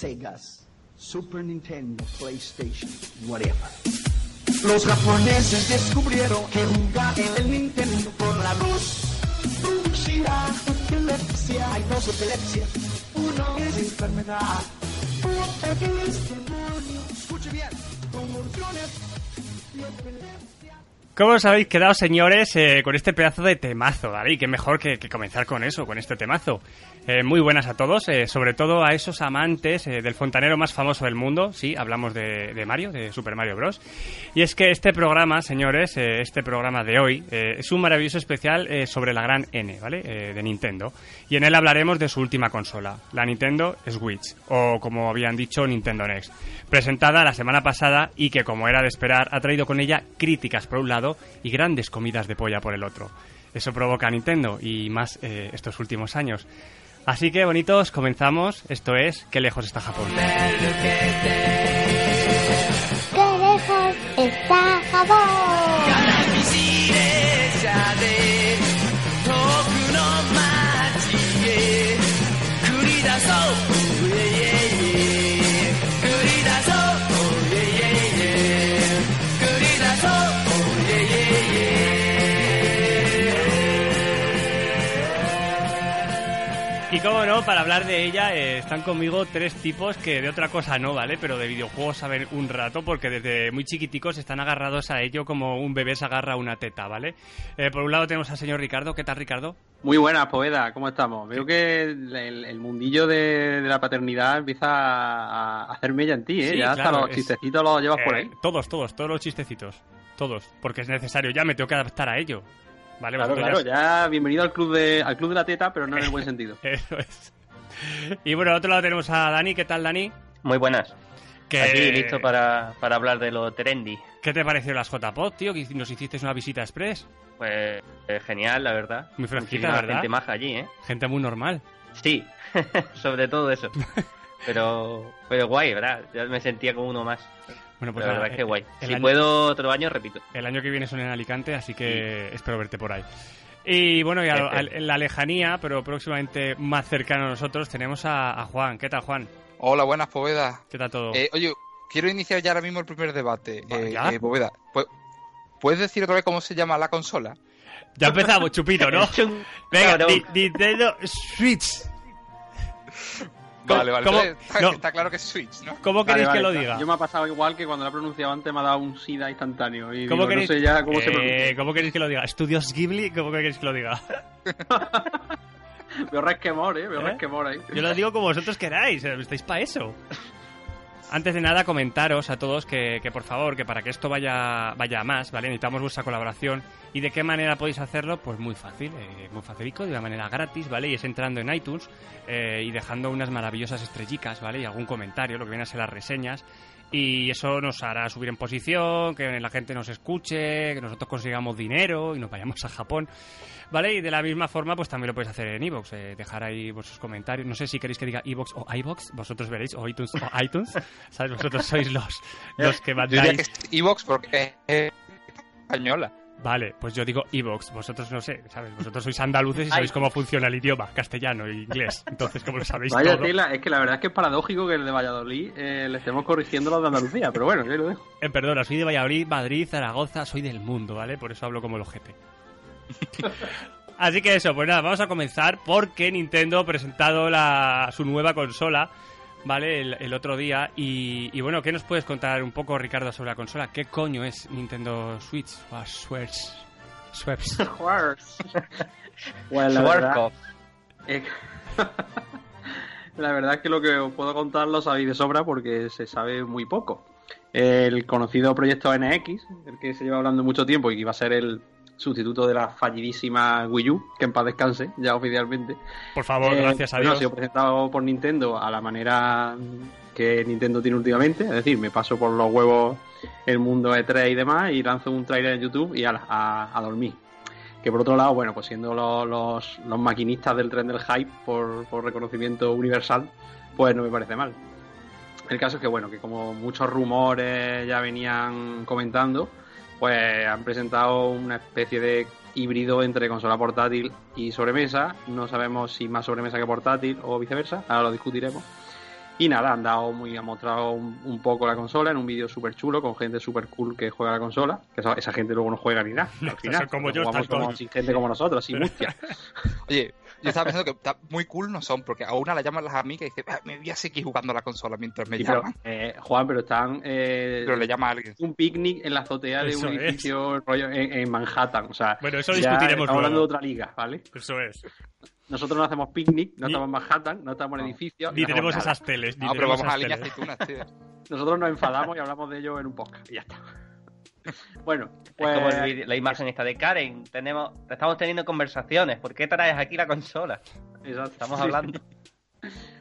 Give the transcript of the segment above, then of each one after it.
Segas, Super Nintendo, PlayStation, whatever. Los japoneses descubrieron que jugar en el Nintendo por la luz producirá epilepsia. Hay dos epilepsias. Uno es enfermedad. Otro es demonio. Escuche bien. Convulsiones y epilepsia. ¿Cómo os habéis quedado, señores, eh, con este pedazo de temazo. Y qué mejor que, que comenzar con eso, con este temazo. Eh, muy buenas a todos, eh, sobre todo a esos amantes eh, del fontanero más famoso del mundo. Sí, hablamos de, de Mario, de Super Mario Bros. Y es que este programa, señores, eh, este programa de hoy, eh, es un maravilloso especial sobre la gran N, ¿vale? De Nintendo. Y en él hablaremos de su última consola, la Nintendo Switch, o como habían dicho, Nintendo Next. Presentada la semana pasada y que, como era de esperar, ha traído con ella críticas por un lado y grandes comidas de polla por el otro. Eso provoca Nintendo y más eh, estos últimos años. Así que, bonitos, comenzamos. Esto es ¿Qué lejos está Japón? Y como no, para hablar de ella eh, están conmigo tres tipos que de otra cosa no, ¿vale? Pero de videojuegos saben un rato porque desde muy chiquiticos están agarrados a ello como un bebé se agarra a una teta, ¿vale? Eh, por un lado tenemos al señor Ricardo. ¿Qué tal, Ricardo? Muy buenas, Poveda, ¿cómo estamos? Veo que el, el- mundillo de, de la paternidad empieza a, a hacer mella en ti, ¿eh? Sí, ya hasta claro, los es- chistecitos los llevas por Eh, ahí. Todos, todos, todos los chistecitos. Todos. Porque es necesario. Ya me tengo que adaptar a ello. ¿Vale? Claro, claro, ya bienvenido al club de al club de la teta, pero no en el buen sentido. Eso es. Y bueno, al otro lado tenemos a Dani. ¿Qué tal, Dani? Muy buenas. Aquí listo para, para hablar de lo trendy. ¿Qué te pareció las JPod, tío? Que nos hiciste una visita express. Pues eh, genial, la verdad. Muy fresquita, Muchísima ¿verdad? gente maja allí, ¿eh? Gente muy normal. Sí, sobre todo eso. Pero, pero guay, ¿verdad? Ya me sentía como uno más. Bueno, pues la verdad es que eh, guay. Si año- puedo otro año, repito. El año que viene son en Alicante, así que espero verte por ahí. Y bueno, y a- a- en la lejanía, pero próximamente más cercano a nosotros, tenemos a, a Juan. ¿Qué tal, Juan? Hola, buenas, Poveda. ¿Qué tal todo? Eh, oye, quiero iniciar ya ahora mismo el primer debate. Eh, eh, Poveda, pu- ¿puedes decir otra vez cómo se llama la consola? Ya empezamos, chupito, ¿no? Venga, Nintendo Switch. Vale, vale. ¿Cómo? No. está claro que es Switch, ¿no? ¿Cómo Vale, queréis vale, que lo diga? Yo me ha pasado igual que cuando lo he pronunciado antes me ha dado un sida instantáneo. Y ¿Cómo digo, queréis, no sé ya cómo se Eh, pronuncia. ¿Cómo queréis que lo diga? ¿Estudios Ghibli? ¿Cómo queréis que lo diga? Veo resquemor, ¿eh? Veo ¿Eh? resquemor ahí. Yo lo digo como vosotros queráis, eh, estáis para eso. Antes de nada, comentaros a todos que, por favor, que para que esto vaya, vaya a más, ¿vale? Necesitamos vuestra colaboración. ¿Y de qué manera podéis hacerlo? Pues muy fácil, eh, muy facilico, de una manera gratis, ¿vale? Y es entrando en iTunes eh, y dejando unas maravillosas estrellicas, ¿vale? Y algún comentario, lo que viene a ser las reseñas. Y eso nos hará subir en posición, que la gente nos escuche, que nosotros consigamos dinero y nos vayamos a Japón. ¿Vale? Y de la misma forma, pues también lo podéis hacer en iVoox, eh, dejar ahí vuestros comentarios. No sé si queréis que diga iVoox o iVoox, vosotros veréis, o iTunes o iTunes. ¿Sabes? Vosotros sois los, los que Yo diría que mandáis. es Evox porque es española. Vale, pues yo digo iVoox, vosotros no sé, ¿sabes? Vosotros sois andaluces y sabéis cómo funciona el idioma, castellano e inglés. Entonces, como lo sabéis Vaya todo. tela, es que la verdad es que es paradójico que el de Valladolid eh, le estemos corrigiendo los de Andalucía, pero bueno, yo lo dejo. Eh, perdona, soy de Valladolid, Madrid, Zaragoza, soy del mundo, ¿vale? Por eso hablo como el ojete. Así que eso, pues nada, vamos a comenzar porque Nintendo ha presentado la, su nueva consola, ¿vale? El, el otro día. Y, y bueno, ¿qué nos puedes contar un poco, Ricardo, sobre la consola? ¿Qué coño es Nintendo Switch? O Switch. Switch. Bueno, la verdad, la verdad es que lo que os puedo contar lo sabéis de sobra porque se sabe muy poco. El conocido proyecto NX, el que se lleva hablando mucho tiempo y que iba a ser el sustituto de la fallidísima Wii U, que en paz descanse, ya oficialmente. Por favor, Eh, gracias a Dios. ha sido presentado por Nintendo a la manera que Nintendo tiene últimamente, es decir, me paso por los huevos el mundo E3 y demás y lanzo un trailer en YouTube y ala, a, a dormir. Que por otro lado, bueno, pues siendo los, los, los maquinistas del tren del hype por, por reconocimiento universal, pues no me parece mal. El caso es que, bueno, que como muchos rumores ya venían comentando, pues han presentado una especie de híbrido entre consola portátil y sobremesa. No sabemos si más sobremesa que portátil o viceversa, ahora lo discutiremos. Y nada, han dado muy, han mostrado un, un poco la consola en un vídeo súper chulo con gente súper cool que juega la consola. Que esa, esa gente luego no juega ni nada. Al final, como yo, jugamos como sin gente como nosotros, sin mustia. Oye, yo estaba pensando que está- muy cool no son, porque a una la llaman las amigas y dice, "Ah, me voy a seguir jugando a la consola mientras me Sí, pero, llaman. eh, Juan, pero están eh, Pero le llama a alguien. un picnic en la azotea de Eso un es. edificio rollo en, en Manhattan. O sea, Bueno, eso ya discutiremos estamos hablando de luego. otra liga, ¿vale? Eso es. Nosotros no hacemos picnic, no Ni- estamos en Manhattan, no estamos en edificios. Ni no tenemos esas teles. Ni No, pero tenemos vamos a esas la teles. aceitunas, tío. Nosotros nos enfadamos y hablamos de ello en un podcast. Y ya está. Bueno, pues. Es como el la imagen esta de Karen. Tenemos, estamos teniendo conversaciones. ¿Por qué traes aquí la consola? Exacto. Estamos hablando.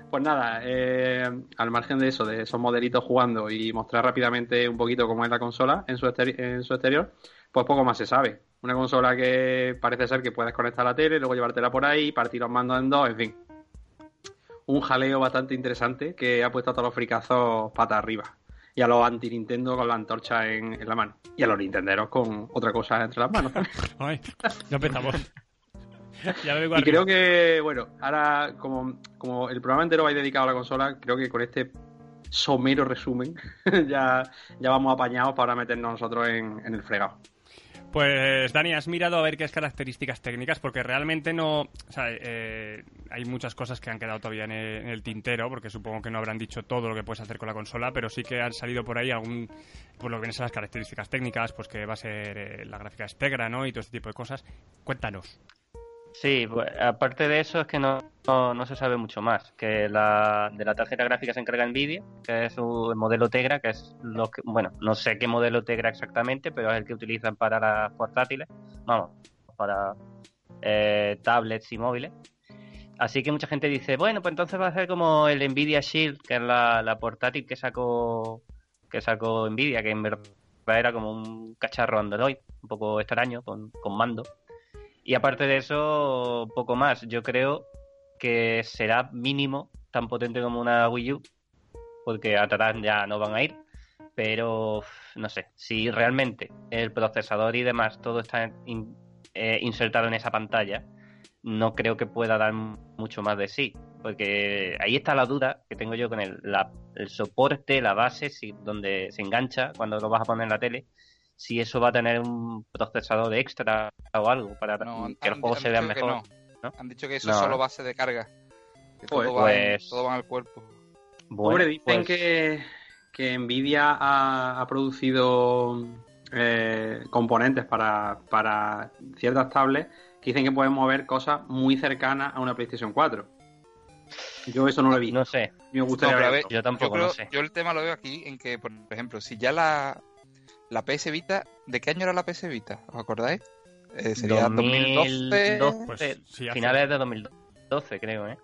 Pues nada, eh, al margen de eso, de esos modelitos jugando y mostrar rápidamente un poquito cómo es la consola en su, en su exterior, pues poco más se sabe. Una consola que parece ser que puedes conectar a la tele, luego llevártela por ahí, partir los mandos en dos, en fin. Un jaleo bastante interesante que ha puesto a todos los fricazos patas arriba. Y a los anti-Nintendo con la antorcha en, en la mano. Y a los Nintenderos con otra cosa entre las manos. Ay, ya empezamos. ya Y creo que, bueno, ahora como, como el programa entero va a ir dedicado a la consola, creo que con este somero resumen ya, ya vamos apañados para meternos nosotros en, en el fregado. Pues Dani, has mirado a ver qué es características técnicas, porque realmente no. O sea, eh, hay muchas cosas que han quedado todavía en el, tintero, porque supongo que no habrán dicho todo lo que puedes hacer con la consola, pero sí que han salido por ahí algún. Pues lo que vienen son las características técnicas, pues que va a ser eh, la gráfica Stegra, ¿no? Y todo este tipo de cosas. Cuéntanos. Sí, pues, aparte de eso es que no, no, se sabe mucho más. Que la, de la tarjeta gráfica se encarga Nvidia, que es un modelo Tegra, que es lo que, bueno, no sé qué modelo Tegra exactamente, pero es el que utilizan para las portátiles, vamos, para eh, tablets y móviles. Así que mucha gente dice, bueno, pues entonces va a ser como el Nvidia Shield, que es la, la portátil que sacó que sacó Nvidia, que en verdad era como un cacharro Android, un poco extraño, con, con mando. Y aparte de eso, poco más. Yo creo que será mínimo tan potente como una Wii U, porque atrás ya no van a ir. Pero no sé, si realmente el procesador y demás todo está eh, insertado en esa pantalla, no creo que pueda dar mucho más de sí. Porque ahí está la duda que tengo yo con el, el soporte, la base, si, donde se engancha cuando lo vas a poner en la tele, si eso va a tener un procesador extra o algo para No, que han- juegos han se que mejor. no. ¿no? Han dicho que eso No. es solo base de carga. Que todo, Joder, va, en- pues- todo va en el cuerpo. Bueno, Hombre, dicen pues, que, que Nvidia ha, ha producido eh, componentes para, para ciertas tablets que dicen que pueden mover cosas muy cercanas a una PlayStation 4. Yo eso no lo he visto. no sé, Me No, gustaría verlo. ver, yo tampoco creo- lo sé. yo el tema lo veo aquí en que, por ejemplo, si ya la, la PS Vita, ¿de qué año era la PS Vita? ¿Os acordáis? Eh, sería 2012. 2012, Pues, sí, hace- finales de 2012 creo, ¿eh?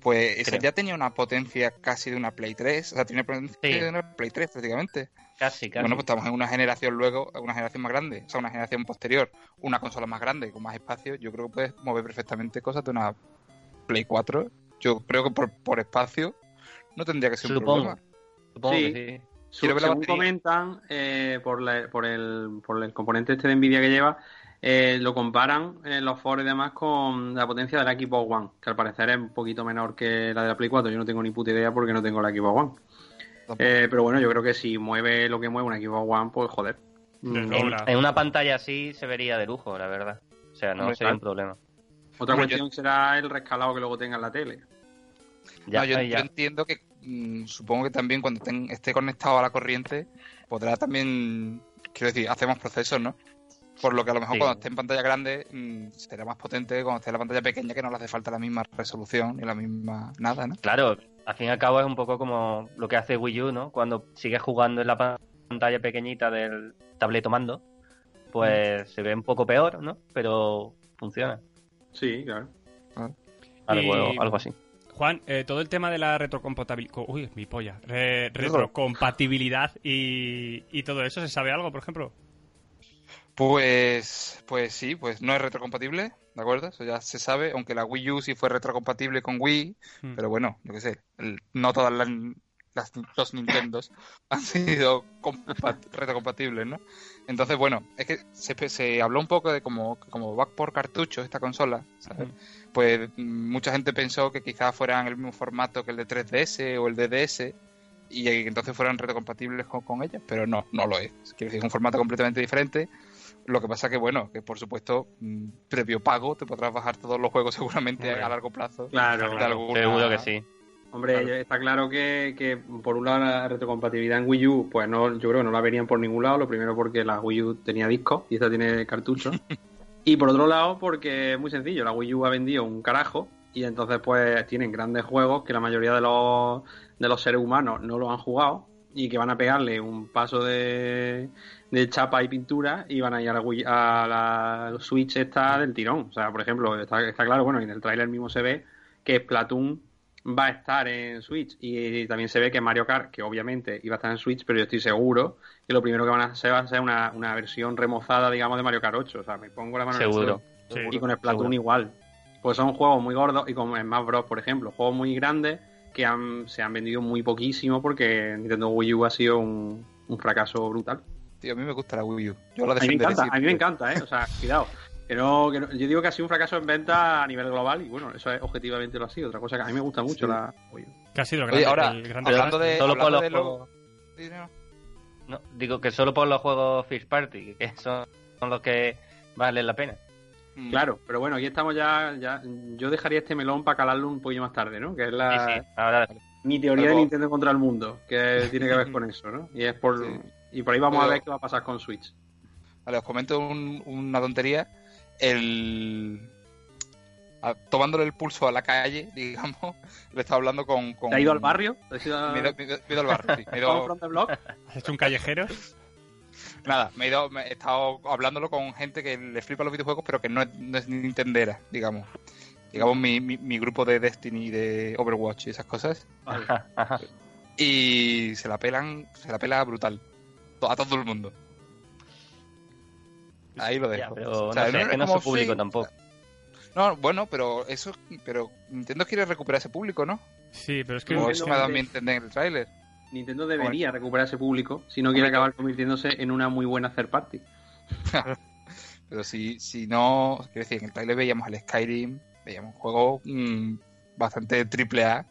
Pues esa ya tenía una potencia casi de una Play 3. O sea, tiene potencia Sí. de una Play 3 prácticamente. Casi, casi. Bueno, pues estamos en una generación luego, una generación más grande, o sea, una generación posterior, una consola más grande, con más espacio. Yo creo que puedes mover perfectamente cosas de una Play 4. Yo creo que por, por espacio no tendría que ser un problema. Supongo Sí. que sí. Quiero según comentan, eh, por, la- por, el, por el componente este de Nvidia que lleva, eh, lo comparan en los foros y demás con la potencia de la Xbox One, que al parecer es un poquito menor que la de la Play 4. Yo no tengo ni puta idea porque no tengo la Xbox One. Eh, pero bueno, yo creo que si mueve lo que mueve una Xbox One, pues joder. De Mm. En, una pantalla así se vería de lujo, la verdad. O sea, no sería un problema. Otra cuestión será el rescalado que luego tenga en la tele. Ya, No, yo, ya. yo entiendo que supongo que también cuando ten- esté conectado a la corriente podrá también, quiero decir, hacer más procesos, ¿no? Por lo que a lo mejor Sí. cuando esté en pantalla grande mm, será más potente cuando esté en la pantalla pequeña que no le hace falta la misma resolución ni la misma nada, ¿no? Claro, al fin y al cabo es un poco como lo que hace Wii U, ¿no? Cuando sigues jugando en la pa- pantalla pequeñita del tableto mando, pues se ve un poco peor, ¿no? Pero funciona. Sí, claro. Algo, Y- algo así. Juan, eh, todo el tema de la retrocompatibilidad. Uy, mi polla. Re- retrocompatibilidad y, y todo eso, ¿se sabe algo, por ejemplo? Pues, pues sí, pues no es retrocompatible, ¿de acuerdo? Eso ya se sabe, aunque la Wii U sí fue retrocompatible con Wii, Hmm. pero bueno, yo qué sé, el- no todas las las- los Nintendos han sido compa- retrocompatibles, ¿no? Entonces, bueno, es que se, se habló un poco de como, como va por cartuchos esta consola, ¿sabes? Pues mm, mucha gente pensó que quizás fueran el mismo formato que el de 3DS o el de DS y que entonces fueran retrocompatibles con, con ellas, pero no, no lo es. Quiero decir, es un formato completamente diferente. Lo que pasa que, bueno, que por supuesto, mm, previo pago, te podrás bajar todos los juegos seguramente a largo plazo. Claro, claro. alguna- Seguro que sí. Hombre, Claro. está claro que, que, por un lado la retrocompatibilidad en Wii U, pues no, yo creo que no la verían por ningún lado. Lo primero porque la Wii U tenía discos y esta tiene cartuchos. y por otro lado porque es muy sencillo, la Wii U ha vendido un carajo y entonces pues tienen grandes juegos que la mayoría de los, de los seres humanos no lo han jugado y que van a pegarle un paso de, de chapa y pintura y van a ir a la, Wii- a la Switch esta del tirón. O sea, por ejemplo, está, está claro, bueno, en el tráiler mismo se ve que Splatoon va a estar en Switch y también se ve que Mario Kart, que obviamente iba a estar en Switch, pero yo estoy seguro que lo primero que van a hacer va a ser una, una versión remozada, digamos, de Mario Kart 8. O sea, me pongo la mano en el Seguro. Sí. Y con Splatoon Seguro. igual. Pues son juegos muy gordos y como en Smash Bros, por ejemplo, juegos muy grandes que han, se han vendido muy poquísimo porque Nintendo Wii U ha sido un, un fracaso brutal. Tío, a mí me gusta la Wii U. Yo la A mí me encanta, a mí me encanta, ¿eh? O sea, cuidado. Que no, que no- yo digo que ha sido un fracaso en venta a nivel global y bueno, eso es, objetivamente lo ha sido. Otra cosa que a mí me gusta mucho Sí. la U. Que ha sido el Oye, gran, ahora, el gran hablando de, Solo por los de lo- juegos. No. Digo que solo por los juegos First Party, que son, son los que valen la pena. Mm. Claro, pero bueno, aquí estamos ya, ya. Yo dejaría este melón para calarlo un poquillo más tarde, ¿no? Que es la, Sí, sí. Ahora, mi teoría de Nintendo contra el mundo, que tiene que ver con eso, ¿no? Y es por Sí. y por ahí vamos a ver qué va a pasar con Switch. Vale, os comento un- una tontería. El. a- tomándole el pulso a la calle, digamos, le estaba hablando con. con... ¿Te ha ido al barrio? ¿Te has ido a- Me he ido, me he al barrio, sí. ¿Has hecho un callejero? nada, me he, ido, me he estado hablándolo con gente que le flipa los videojuegos, pero que no es, no es nintendera, digamos. Digamos, mi, mi, mi grupo de Destiny, de Overwatch y esas cosas. Ajá. Y se la pelan, se la pela brutal. A todo el mundo. Ahí lo Ya, dejo. pero O sea, no sé, es que no es su público sí, tampoco. No, bueno, pero eso, pero Nintendo quiere recuperar ese público, ¿no? Sí, pero es que... Como Nintendo eso me entender en el tráiler. Nintendo debería recuperar ese público si no quiere acabar convirtiéndose en una muy buena third party. Pero si, si no, quiero decir, en el tráiler veíamos el Skyrim, veíamos un juego mm, bastante triple A,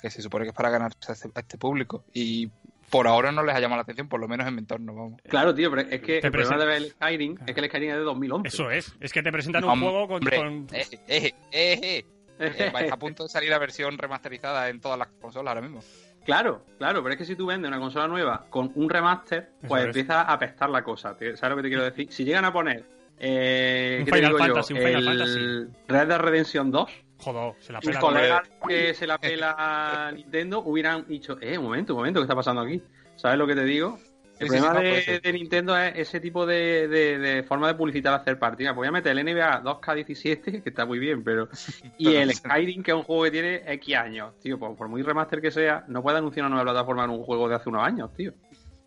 que se supone que es para ganarse a este, a este público. Y por ahora no les ha llamado la atención, por lo menos en mi entorno, vamos. Claro, tío, pero es que Te el problema presen- de ver el Skyrim es que el Skyrim es de 2011. Eso es. Es que te presentan un juego con... con- Eh, eh, eh, eh, eh, está a punto de salir la versión remasterizada en todas las consolas ahora mismo. Claro, claro, pero es que si tú vendes una consola nueva con un remaster, pues Eso es. empieza a apestar la cosa. ¿te- ¿Sabes lo que te quiero decir? Si llegan a poner. Eh, Un ¿qué te Final digo yo? Fantasy, un Final el Fantasy. Red Dead Redemption 2. Joder, se la Mis pela. colegas que se la pela a Nintendo hubieran dicho, eh, un momento, un momento, ¿qué está pasando aquí? ¿Sabes lo que te digo? El Sí, problema sí, de, Nintendo es ese tipo de, de- de forma de publicitar hacer partida. Pues voy a meter el NBA 2K17, que está muy bien, pero. Y el. Skyrim, que es un juego que tiene X años, tío. Por, por muy remaster que sea, no puede anunciar una nueva plataforma en un juego de hace unos años, tío.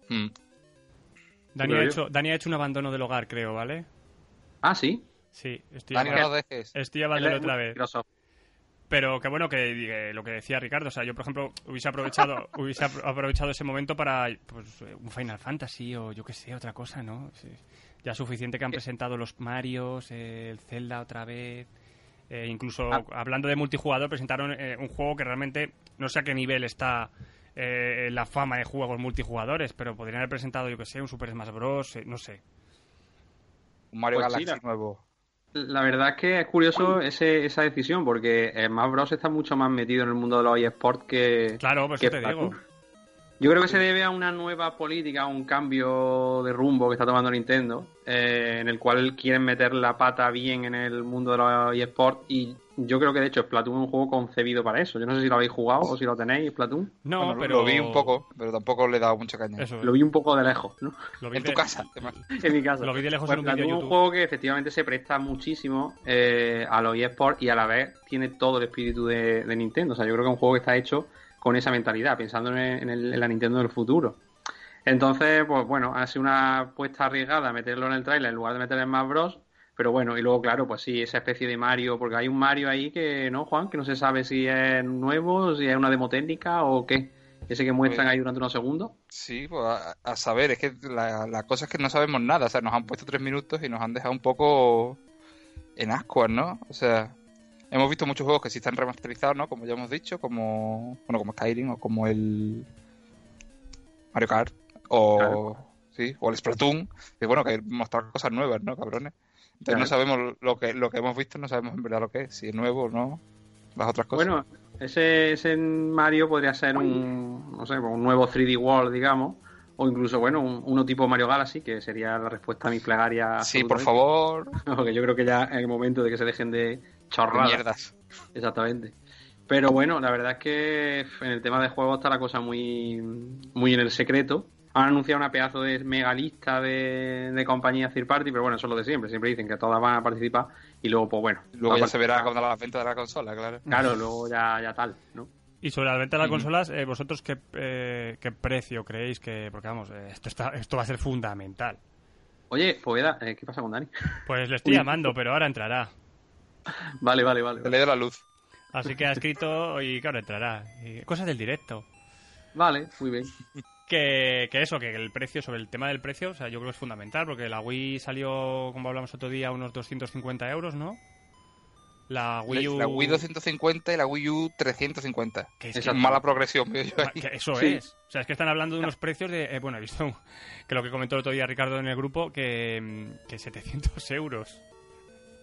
Mm. Dani ha, hecho, Dani ha hecho un abandono del hogar, creo, ¿vale? Ah, sí. Sí, estoy, Dani, no lo dejes. estoy abandono otra vez. Microsoft. Pero qué bueno que eh, lo que decía Ricardo, o sea, yo por ejemplo hubiese aprovechado hubiese apro- aprovechado ese momento para pues, eh, un Final Fantasy o yo qué sé, otra cosa, ¿no? Sí. Ya suficiente que han presentado los Marios, eh, el Zelda otra vez, eh, incluso Ah. hablando de multijugador presentaron eh, un juego que realmente no sé a qué nivel está eh, la fama de juegos multijugadores, pero podrían haber presentado yo qué sé, un Super Smash Bros, eh, no sé. Un Mario Pues Galaxy la- nuevo. La verdad es que es curioso ese, esa decisión, porque Smash Bros. está mucho más metido en el mundo de los eSports que. Claro, pues que te digo. Yo creo que se debe a una nueva política, a un cambio de rumbo que está tomando Nintendo, eh, en el cual quieren meter la pata bien en el mundo de los eSports. Y yo creo que de hecho Splatoon es un juego concebido para eso. Yo no sé si lo habéis jugado o si lo tenéis, Splatoon. No, Bueno, pero Lo vi un poco, pero tampoco le he dado mucha caña. Eso, Lo vi un poco de lejos, ¿no? lo vi En tu casa, además. en mi casa. Lo vi de lejos Pues en un vídeo Splatoon es un juego que efectivamente se presta muchísimo eh, a los eSports y a la vez tiene todo el espíritu de, de Nintendo. O sea, yo creo que es un juego que está hecho con esa mentalidad, pensando en, el- en el- en la Nintendo del futuro. Entonces, pues bueno, ha sido una apuesta arriesgada meterlo en el trailer en lugar de meter en Smash Bros. Pero bueno, y luego, claro, pues sí, esa especie de Mario, porque hay un Mario ahí que, ¿no, Juan? Que no se sabe si es nuevo, si es una demo técnica o qué. ese que muestran ahí durante unos segundos. Sí, pues a, a saber, es que la, la cosa es que no sabemos nada. O sea, nos han puesto tres minutos y nos han dejado un poco en ascuas, ¿no? O sea, hemos visto muchos juegos que sí están remasterizados, ¿no? Como ya hemos dicho, como, bueno, como Skyrim o como el Mario Kart o, Claro. sí, o el Splatoon. Que bueno, que mostrar cosas nuevas, ¿no, cabrones? Entonces Claro. no sabemos lo que, lo que hemos visto, no sabemos en verdad lo que es, si es nuevo o no, las otras cosas. Bueno, ese, ese Mario podría ser un, no sé, un nuevo 3D World, digamos, o incluso, bueno, un, uno tipo Mario Galaxy, que sería la respuesta a mi plegaria. sí, por favor, Porque yo creo que ya es el momento de que se dejen de de chorradas. mierdas. Exactamente. Pero bueno, la verdad es que en el tema de juegos está la cosa muy, muy en el secreto. Han anunciado una pedazo de mega lista de, de compañías third party, pero bueno, eso es lo de siempre. Siempre dicen que todas van a participar y luego, pues bueno. Luego ya se verá cuando la venta de la consola, claro. Claro, luego ya, ya tal, ¿no? Y sobre la venta de las consolas, eh, ¿vosotros qué, eh, qué precio creéis que...? Porque vamos, eh, esto, está, esto va a ser fundamental. Oye, Poveda, eh, ¿qué pasa con Dani? Pues le estoy Uy. llamando, pero ahora entrará. vale, vale, vale. Te le doy la luz. Así que ha escrito y claro, entrará. Y cosas del directo. Vale, muy bien. Que, que eso, que el precio, sobre el tema del precio, o sea, yo creo que es fundamental, porque la Wii salió, como hablamos otro día, a unos 250 euros, ¿no? La Wii U... La Wii 250 y la Wii U 350. Que es Es que- mala progresión, que eso Sí. es. O sea, es que están hablando de unos precios de... eh, bueno, he visto que lo que comentó el otro día Ricardo en el grupo, que, que 700 euros.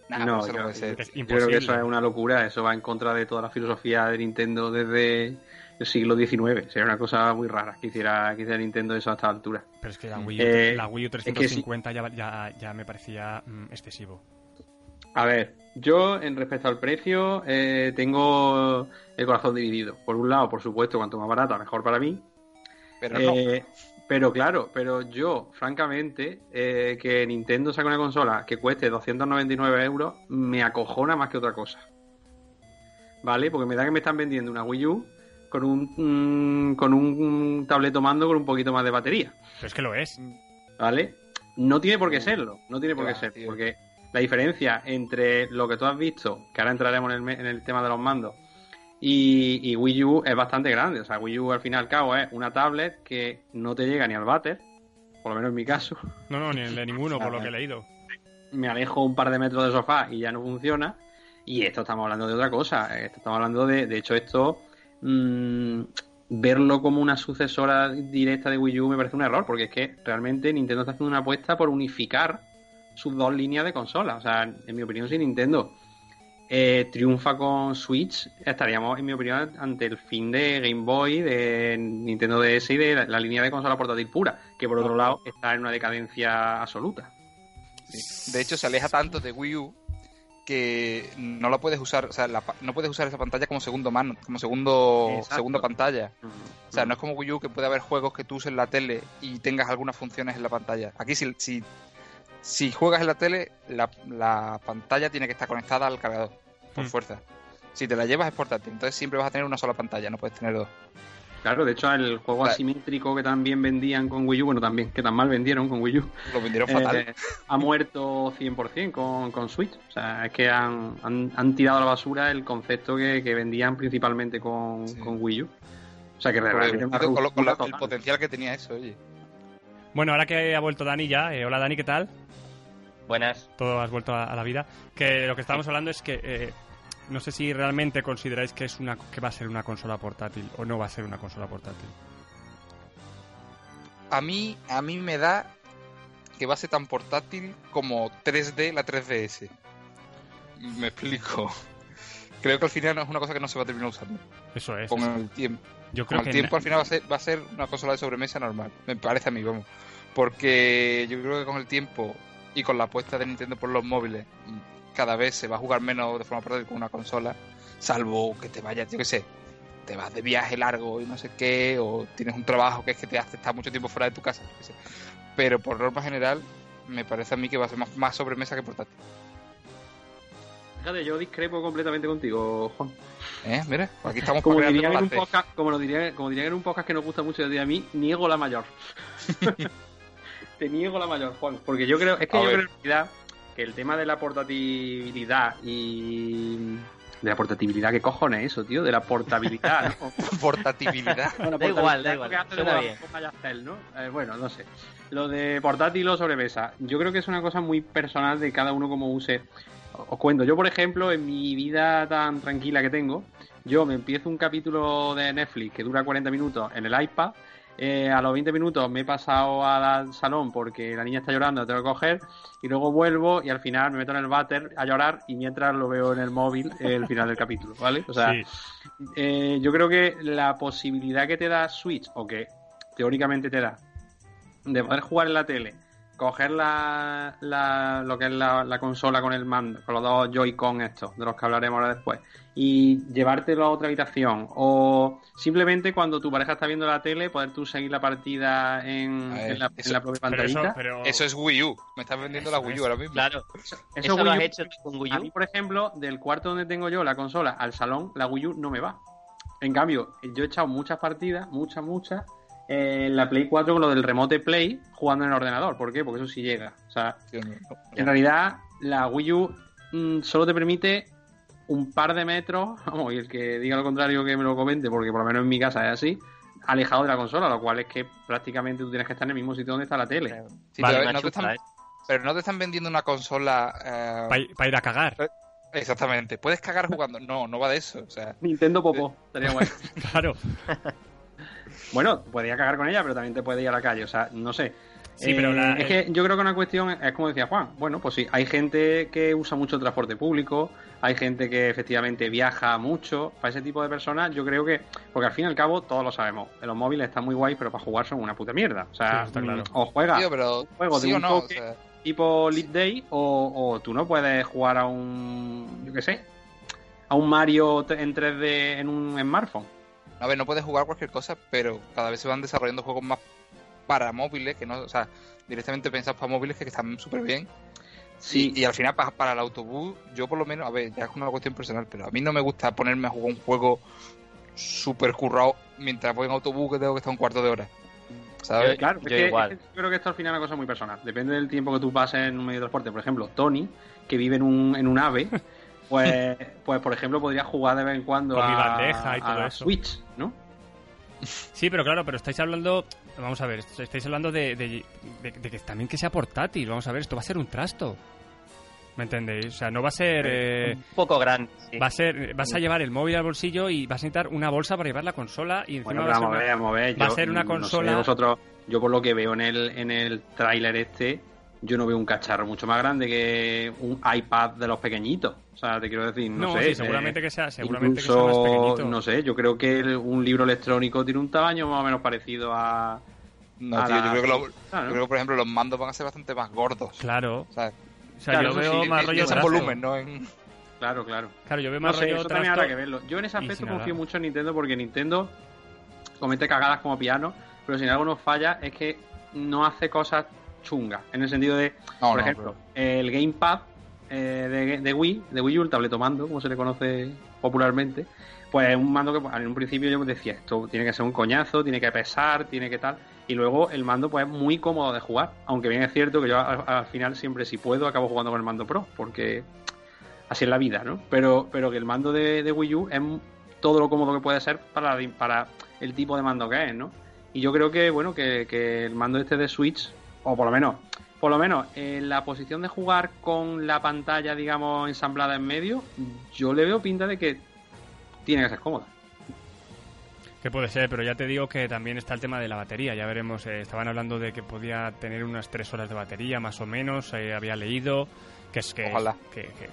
Nah, no, eso no yo, puede ser. Es yo creo que eso es una locura. Eso va en contra de toda la filosofía de Nintendo desde el siglo XIX. Sería una cosa muy rara que hiciera, que hiciera Nintendo eso a esta altura. Pero es que la Wii U, Eh, la Wii U es que sí. 350 ya, ya, ya me parecía mm, excesivo. A ver, yo en respecto al precio eh, tengo el corazón dividido. Por un lado, por supuesto, cuanto más barata, mejor para mí. Pero no. Eh, pero claro, pero yo, francamente, eh, que Nintendo saque una consola que cueste 299 euros, me acojona más que otra cosa. ¿Vale? Porque me da que me están vendiendo una Wii U con un, mm, con un tableto mando con un poquito más de batería. Pero es que lo es. ¿Vale? No tiene por qué Uh, serlo, no tiene por qué ser, tío. porque la diferencia entre lo que tú has visto, que ahora entraremos en el, me- en el tema de los mandos, y, y Wii U es bastante grande. O sea, Wii U al fin y al cabo es una tablet que no te llega ni al váter, por lo menos en mi caso. No, no, ni el de ninguno, por lo que he leído. Me alejo un par de metros del sofá y ya no funciona. Y esto estamos hablando de otra cosa. Esto estamos hablando de, de hecho, esto mm, verlo como una sucesora directa de Wii U me parece un error, porque es que realmente Nintendo está haciendo una apuesta por unificar sus dos líneas de consolas. O sea, en mi opinión, si Nintendo eh, triunfa con Switch, estaríamos, en mi opinión, ante el fin de Game Boy, de Nintendo DS y de la, línea de consola portátil pura, que por otro lado está en una decadencia absoluta. De hecho, se aleja tanto de Wii U que no la puedes usar, o sea, la no puedes usar esa pantalla como segundo mano, como segundo Exacto. segunda pantalla. O sea, no es como Wii U que puede haber juegos que tú uses en la tele y tengas algunas funciones en la pantalla. Aquí si, si, si juegas en la tele, la, la pantalla tiene que estar conectada al cargador, por Mm. fuerza. Si te la llevas es portátil, entonces siempre vas a tener una sola pantalla, no puedes tener dos. Claro, de hecho, el juego Claro. asimétrico que también vendían con Wii U, bueno, también, que tan mal vendieron con Wii U, Lo vendieron eh, fatal. ha muerto 100% con, con Switch. O sea, es que han, han, han tirado a la basura el concepto que, que vendían principalmente con, Sí. con Wii U. O sea, que realmente con lo- con el potencial que tenía eso, oye. Bueno, ahora que ha vuelto Dani ya, eh, hola Dani, ¿qué tal? Buenas. Todo has vuelto a, a la vida. Que lo que estábamos hablando es que eh, no sé si realmente consideráis que es una que va a ser una consola portátil o no va a ser una consola portátil. a mí, a mí me da que va a ser tan portátil como 3D la 3DS. Me explico. Creo que al final no es una cosa que no se va a terminar usando Eso es. con eso. el tiempo. Yo Con creo el que tiempo al final va a ser, va a ser una consola de sobremesa normal. Me parece a mí, vamos. Porque yo creo que con el tiempo y con la apuesta de Nintendo por los móviles, cada vez se va a jugar menos de forma portátil con una consola, salvo que te vayas, yo qué sé, te vas de viaje largo y no sé qué, o tienes un trabajo que es que te hace estar mucho tiempo fuera de tu casa, yo qué sé. Pero por norma general, me parece a mí que va a ser más, más sobremesa que portátil. Fíjate, yo discrepo completamente contigo, Juan. ¿Eh? Mira, aquí estamos Como dirían, en un podcast, como, lo diría, como dirían en un podcast que nos gusta mucho de a mí, niego la mayor. Te niego la mayor, Juan. Porque yo creo, es que A yo ver. creo en realidad que el tema de la portabilidad y, De la portabilidad, ¿qué cojones es eso, tío? De la portabilidad, ¿no? Portabilidad. Bueno, Da igual, da igual, bien. ¿no? Eh, bueno, no sé. Lo de portátil o sobremesa, yo creo que es una cosa muy personal de cada uno como use. Os cuento, yo por ejemplo, en mi vida tan tranquila que tengo, yo me empiezo un capítulo de Netflix que dura 40 minutos en el iPad. Eh, a los 20 minutos me he pasado al salón porque la niña está llorando, la tengo que coger, y luego vuelvo y al final me meto en el váter a llorar y mientras lo veo en el móvil el final del capítulo, ¿vale? O sea, Sí. eh, yo creo que la posibilidad que te da Switch, o que teóricamente te da, de poder jugar en la tele, coger la, la- lo que es la, la consola con el mando, con los dos Joy-Con estos, de los que hablaremos ahora después, y llevártelo a otra habitación, o simplemente cuando tu pareja está viendo la tele, poder tú seguir la partida en, A ver, en la, eso- en la propia Pero eso, pantallita. pero... Eso es Wii U. Me estás vendiendo la Wii U ahora mismo. Claro, Eso eso, Wii lo has U- hecho con Wii A mí, U. por ejemplo, del cuarto donde tengo yo la consola al salón, la Wii U no me va. En cambio, yo he echado muchas partidas, muchas, muchas, en la Play 4 con lo del remote Play jugando en el ordenador. ¿Por qué? Porque eso sí llega. O sea, Tío, no, no. en realidad, la Wii U mm, solo te permite un par de metros, vamos, y el que diga lo contrario que me lo comente, porque por lo menos en mi casa es así, alejado de la consola, lo cual es que prácticamente tú tienes que estar en el mismo sitio donde está la tele. Sí, Vale, pero, no te están, ¿eh? pero no te están vendiendo una consola. eh, Para ir a cagar. Exactamente. ¿Puedes cagar jugando? No, no va de eso. O sea, Nintendo Popó, estaría guay. Claro. Bueno, podía cagar con ella, pero también te puede ir a la calle, o sea, no sé. Sí, pero la- es que yo creo que una cuestión es como decía Juan. Bueno, pues sí, hay gente que usa mucho el transporte público, hay gente que efectivamente viaja mucho. Para ese tipo de personas, yo creo que. Porque al fin y al cabo, todos lo sabemos. Los móviles están muy guays, pero para jugar son una puta mierda. O sea, Sí, está claro. o juegas tío, pero. juego ¿Sí de un no? O toque. sea, tipo Lead Day, o, o tú no puedes jugar a un. Yo qué sé. A un Mario en 3D en un smartphone. A ver, no puedes jugar cualquier cosa, pero cada vez se van desarrollando juegos más para móviles, que no, o sea, directamente pensados para móviles que están súper bien. Sí, Y, y al final, pa- para, el autobús, yo por lo menos, a ver, ya es una cuestión personal, pero a mí no me gusta ponerme a jugar un juego súper currado mientras voy en autobús que tengo que estar un cuarto de hora. ¿Sabes? Claro, Yo es que, igual. es que yo creo que esto al final es una cosa muy personal. Depende del tiempo que tú pases en un medio de transporte. Por ejemplo, Tony, que vive en un, en un ave, pues, pues por ejemplo, podría jugar de vez en cuando Con mi a, bandeja y todo a eso. Switch, ¿no? Sí, pero claro, pero estáis hablando... Vamos a ver, estáis hablando de, de- de- de que también que sea portátil. Vamos a ver, esto va a ser un trasto. ¿Me entendéis? O sea, no va a ser... eh, Un poco grande. sí. va a ser vas a llevar el móvil al bolsillo y vas a necesitar una bolsa para llevar la consola y encima Bueno, va a ser vamos a una- ver, vamos a ver. va a ser una no sé, consola- vosotros, yo por lo que veo en el, en el tráiler este, yo no veo un cacharro mucho más grande que un iPad de los pequeñitos. O sea, te quiero decir, no, No, sé. sí, seguramente eh, que sea, seguramente que sea incluso, más pequeñito. no sé, yo creo que el- un libro electrónico tiene un tamaño más o menos parecido a... No, a tío, la- yo creo que, lo- Claro, yo creo que, por ejemplo, los mandos van a ser bastante más gordos. Claro. O sea, Claro, yo veo sí, más rollo Piensa en volumen, ¿no? En... Claro, claro. Claro, yo veo No más sé, rollo eso también trasto. habrá que verlo. Yo en ese aspecto confío nada. mucho en Nintendo porque Nintendo comete cagadas como piano, pero si en algo nos falla es que no hace cosas chungas. En el sentido de, No, por no, ejemplo, el Gamepad eh, de, de Wii, de Wii U, el tabletomando, como se le conoce popularmente, pues es un mando que en un principio yo decía, esto tiene que ser un coñazo, tiene que pesar, tiene que tal, y luego el mando pues es muy cómodo de jugar, aunque bien es cierto que yo al, al final siempre si puedo acabo jugando con el mando Pro, porque así es la vida, ¿no? Pero, pero que el mando de, de Wii U es todo lo cómodo que puede ser para, para el tipo de mando que es, ¿no? Y yo creo que, bueno, que, que el mando este de Switch, o por lo menos, por lo menos en la posición de jugar con la pantalla, digamos, ensamblada en medio, yo le veo pinta de que tiene que ser cómoda. Que puede ser, pero ya te digo que también está el tema de la batería. Ya veremos, eh, estaban hablando de que podía tener unas tres horas de batería, más o menos. eh, había leído que es que. Ojalá. que- que-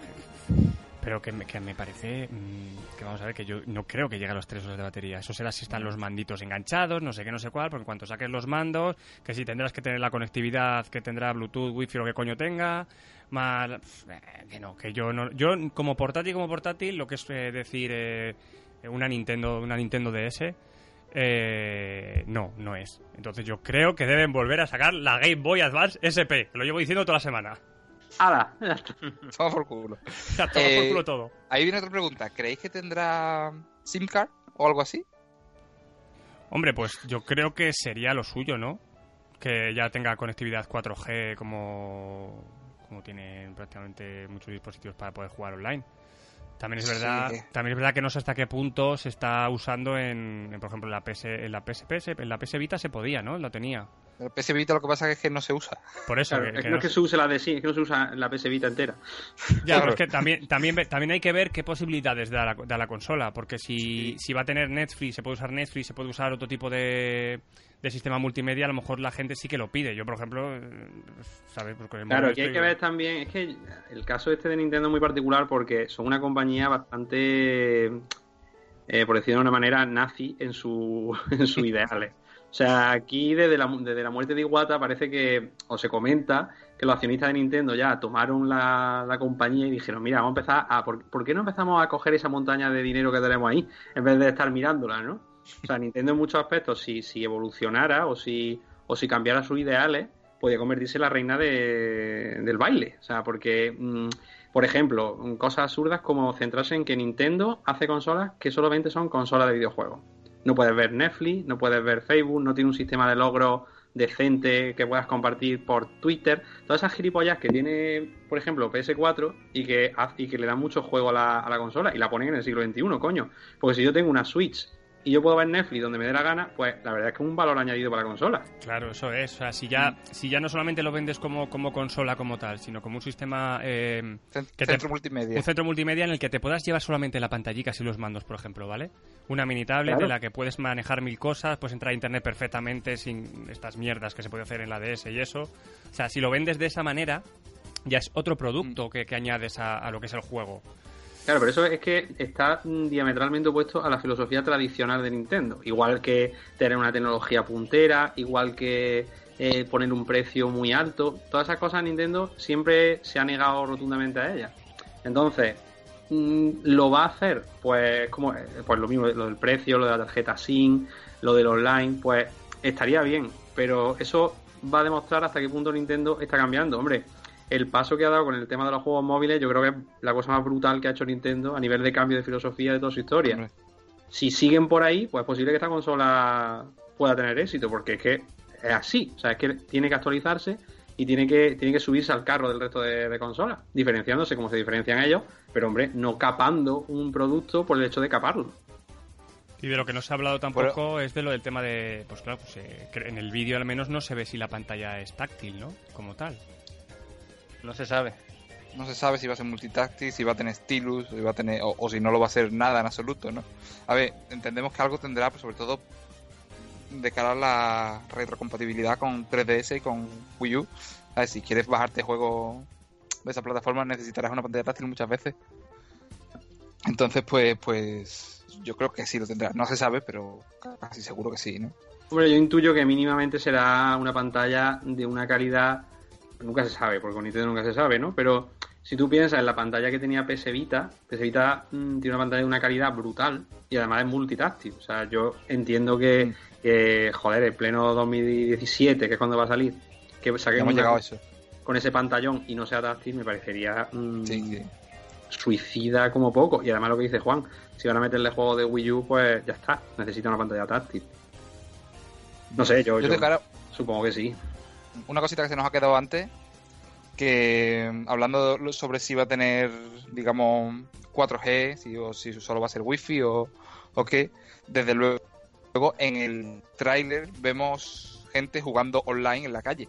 pero que me, que me parece mm, que vamos a ver que yo no creo que llegue a los tres horas de batería. Eso será si están los manditos enganchados, no sé qué, no sé cuál, porque en cuanto saques los mandos, que si tendrás que tener la conectividad que tendrá Bluetooth, Wi-Fi o que coño tenga, más eh, que no, que yo no, yo como portátil como portátil, lo que es eh, decir eh, una Nintendo, una Nintendo DS, eh, no, no es. Entonces yo creo que deben volver a sacar la Game Boy Advance SP. Lo llevo diciendo toda la semana. ¡Hala! Toma por culo. Ya, toma por Eh, culo todo. Ahí viene otra pregunta. ¿Creéis que tendrá SIM card o algo así? Hombre, pues yo creo que sería lo suyo, ¿no? Que ya tenga conectividad 4G como, como tienen prácticamente muchos dispositivos para poder jugar online. También es verdad, que- también es verdad que no sé hasta qué punto se está usando en, en, por ejemplo, en la PS, en la PSP, se- en la PS Vita se podía, ¿no? Lo tenía. El PS Vita lo que pasa es que no se usa. Por eso. Claro, que- es que que no es que se use la de sí, es que no se usa la PS Vita entera. Ya, Claro. pero es que también, también, también hay que ver qué posibilidades da la, da la consola, porque si, si va a tener Netflix, se puede usar Netflix, se puede usar otro tipo de, de sistema multimedia, a lo mejor la gente sí que lo pide. Yo, por ejemplo, ¿sabes? Pues con el Claro, aquí hay que ver también, es que el caso este de Nintendo es muy particular porque son una compañía bastante, eh, por decirlo de una manera, nazi en, su, en sus ideales. O sea, aquí desde la, desde la muerte de Iwata parece que, o se comenta, que los accionistas de Nintendo ya tomaron la, la compañía y dijeron, mira, vamos a empezar a, ¿por, qué no empezamos a coger esa montaña de dinero que tenemos ahí en vez de estar mirándola, ¿no? O sea, Nintendo en muchos aspectos, si, si evolucionara o si, o si cambiara sus ideales, podía convertirse en la reina de- del baile. O sea, porque, mm, por ejemplo, cosas absurdas como centrarse en que Nintendo hace consolas que solamente son consolas de videojuegos. No puedes ver Netflix, no puedes ver Facebook, no tiene un sistema de logro decente que puedas compartir por Twitter. Todas esas gilipollas que tiene, por ejemplo, PS4 y que, y que le dan mucho juego a la, a la consola y la ponen en el siglo XXI, coño. Porque si yo tengo una Switch y yo puedo ver Netflix donde me dé la gana, pues la verdad es que es un valor añadido para la consola. Claro, eso es. O sea, si ya, si ya no solamente lo vendes como, como consola como tal, sino como un sistema... eh, te- Centro multimedia. Un centro multimedia en el que te puedas llevar solamente la pantallita y los mandos, por ejemplo, ¿vale? Una mini tablet Claro. en la que puedes manejar mil cosas, puedes entrar a internet perfectamente sin estas mierdas que se puede hacer en la DS y eso. O sea, si lo vendes de esa manera, ya es otro producto que, que añades a, a lo que es el juego. Claro, pero eso es que está mm, diametralmente opuesto a la filosofía tradicional de Nintendo. Igual que tener una tecnología puntera, igual que eh, poner un precio muy alto. Todas esas cosas Nintendo siempre se ha negado rotundamente a ellas. Entonces, mm, ¿lo va a hacer? Pues como eh, pues lo mismo, lo del precio, lo de la tarjeta SIM, lo del online, pues estaría bien. Pero eso va a demostrar hasta qué punto Nintendo está cambiando. Hombre, el paso que ha dado con el tema de los juegos móviles, yo creo que es la cosa más brutal que ha hecho Nintendo a nivel de cambio de filosofía de toda su historia. Hombre. Si siguen por ahí, pues es posible que esta consola pueda tener éxito, porque es que es así. O sea, es que tiene que actualizarse y tiene que, tiene que subirse al carro del resto de, de consolas, diferenciándose como se diferencian ellos, pero hombre, no capando un producto por el hecho de caparlo. Y de lo que no se ha hablado tampoco es de lo del tema de... Pues claro, pues, eh, que en el vídeo al menos no se ve si la pantalla es táctil, ¿no? Como tal. No se sabe. No se sabe si va a ser multitáctil, si va a tener stylus, si va a tener, o, o si no lo va a ser nada en absoluto, ¿no? A ver, entendemos que algo tendrá, pues, sobre todo de cara a la retrocompatibilidad con 3DS y con Wii U. A ver, si quieres bajarte juegos de esa plataforma necesitarás una pantalla táctil muchas veces. Entonces, pues, pues yo creo que sí lo tendrá. No se sabe, pero casi seguro que sí, ¿no? Hombre, yo intuyo que mínimamente será una pantalla de una calidad. Nunca se sabe, porque con Nintendo nunca se sabe, ¿no? Pero si tú piensas en la pantalla que tenía PS Vita, PS Vita mm, tiene una pantalla de una calidad brutal y además es multitáctil. O sea, yo entiendo que, que, joder, en pleno 2017, que es cuando va a salir, que llegado a eso. con ese pantallón y no sea táctil, me parecería mm, Sí, sí. suicida como poco. Y además lo que dice Juan, si van a meterle juegos de Wii U, pues ya está, necesita una pantalla táctil. No sé, yo, Yo yo de cara, supongo que sí. Una cosita que se nos ha quedado antes, que mm, hablando sobre si va a tener, digamos, 4G, si, o si solo va a ser Wi-Fi o, o qué, desde luego, luego en el tráiler vemos gente jugando online en la calle.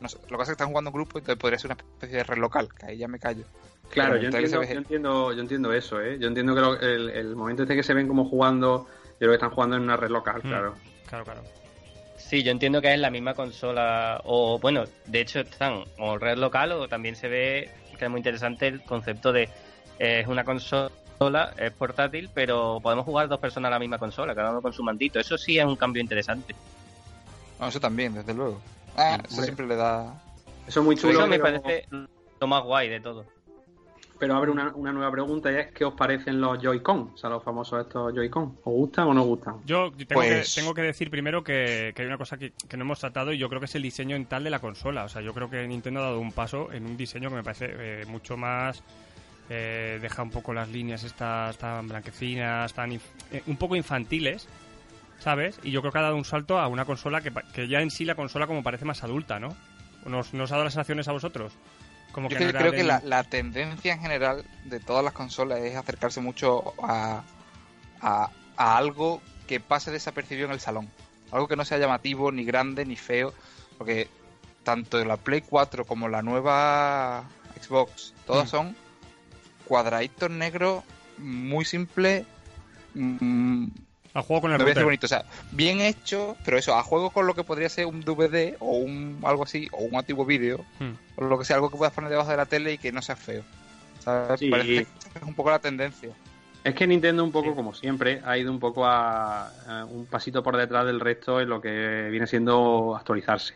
No sé, lo que pasa es que están jugando en grupo, entonces podría ser una especie de red local, que ahí ya me callo. Claro, yo entiendo, ve- yo entiendo, yo entiendo eso, ¿eh? Yo entiendo que lo- el, el momento este que se ven como jugando, yo creo que están jugando en una red local, Mm. claro. Claro, claro. Sí, yo entiendo que es la misma consola, o bueno, de hecho están o red local o también se ve que es muy interesante el concepto de eh, es una consola, es portátil, pero podemos jugar dos personas a la misma consola, cada uno con su mandito. Eso sí es un cambio interesante. No, eso también, desde luego. Ah, eso siempre le da... Eso es muy chulo, Eso me pero, parece lo más guay de todo. Pero abre una, una nueva pregunta y es ¿qué os parecen los Joy-Con? O sea, los famosos estos Joy-Con. ¿Os gustan o no os gustan? Yo tengo, Pues- que, tengo que decir primero que, que hay una cosa que, que no hemos tratado y yo creo que es el diseño en tal de la consola. O sea, yo creo que Nintendo ha dado un paso en un diseño que me parece eh, mucho más... eh, deja un poco las líneas estas tan blanquecinas, tan eh, un poco infantiles, ¿sabes? Y yo creo que ha dado un salto a una consola que, pa- que ya en sí la consola como parece más adulta, ¿no? ¿Nos, nos ha dado las sensaciones a vosotros? Como Yo que no creo de- que la, la tendencia en general de todas las consolas es acercarse mucho a, a, a algo que pase desapercibido en el salón. Algo que no sea llamativo, ni grande, ni feo. Porque tanto la Play 4 como la nueva Xbox, todas Mm. son cuadraditos negros muy simples. mm, Al juego con el a router. bonito, o sea, bien hecho, pero eso, a juego con lo que podría ser un DVD o un algo así, o un antiguo vídeo, Hmm. o lo que sea, algo que puedas poner debajo de la tele y que no sea feo. ¿Sabes? Sí. Parece que es un poco la tendencia. Es que Nintendo un poco, como siempre, ha ido un poco a, a un pasito por detrás del resto en lo que viene siendo actualizarse.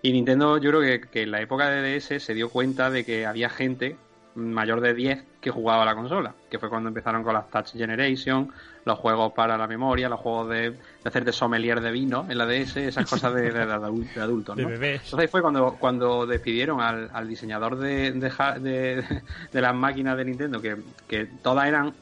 Y Nintendo yo creo que, que en la época de DS se dio cuenta de que había gente mayor de 10 que jugaba la consola, que fue cuando empezaron con las Touch Generation, los juegos para la memoria, los juegos de, de hacer de sommelier de vino en la DS, esas cosas de, de- de adul- de adultos, De ¿no? bebés. Entonces fue cuando, cuando despidieron al, al diseñador de, de, ja- de- de las máquinas de Nintendo, que, que todas eran,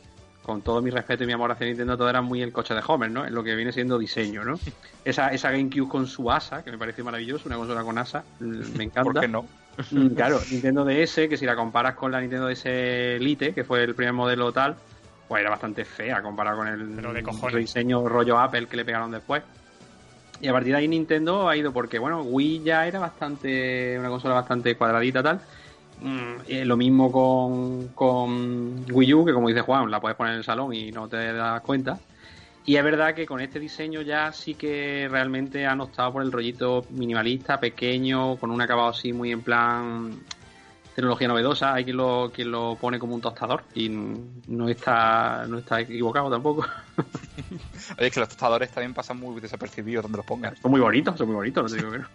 con todo mi respeto y mi amor hacia Nintendo, todas eran muy el coche de Homer, ¿no? En lo que viene siendo diseño, ¿no? Esa, esa GameCube con su ASA, que me parece maravilloso, una consola con ASA, me encanta. ¿Por qué no? Mm, Claro, Nintendo DS, que si la comparas con la Nintendo DS Lite, que fue el primer modelo tal, pues era bastante fea comparado con el Pero de cojones. diseño rollo Apple que le pegaron después. Y a partir de ahí Nintendo ha ido porque, bueno, Wii ya era bastante, una consola bastante cuadradita tal. Mm, eh, lo mismo con, con Wii U, que como dice Juan, la puedes poner en el salón y no te das cuenta. Y es verdad que con este diseño ya sí que realmente han optado por el rollito minimalista, pequeño, con un acabado así muy en plan tecnología novedosa. Hay quien lo, quien lo pone como un tostador y no está, no está equivocado tampoco. Oye, es que los tostadores también pasan muy desapercibidos donde los pongan. Son muy bonitos, son muy bonitos, no te digo que no.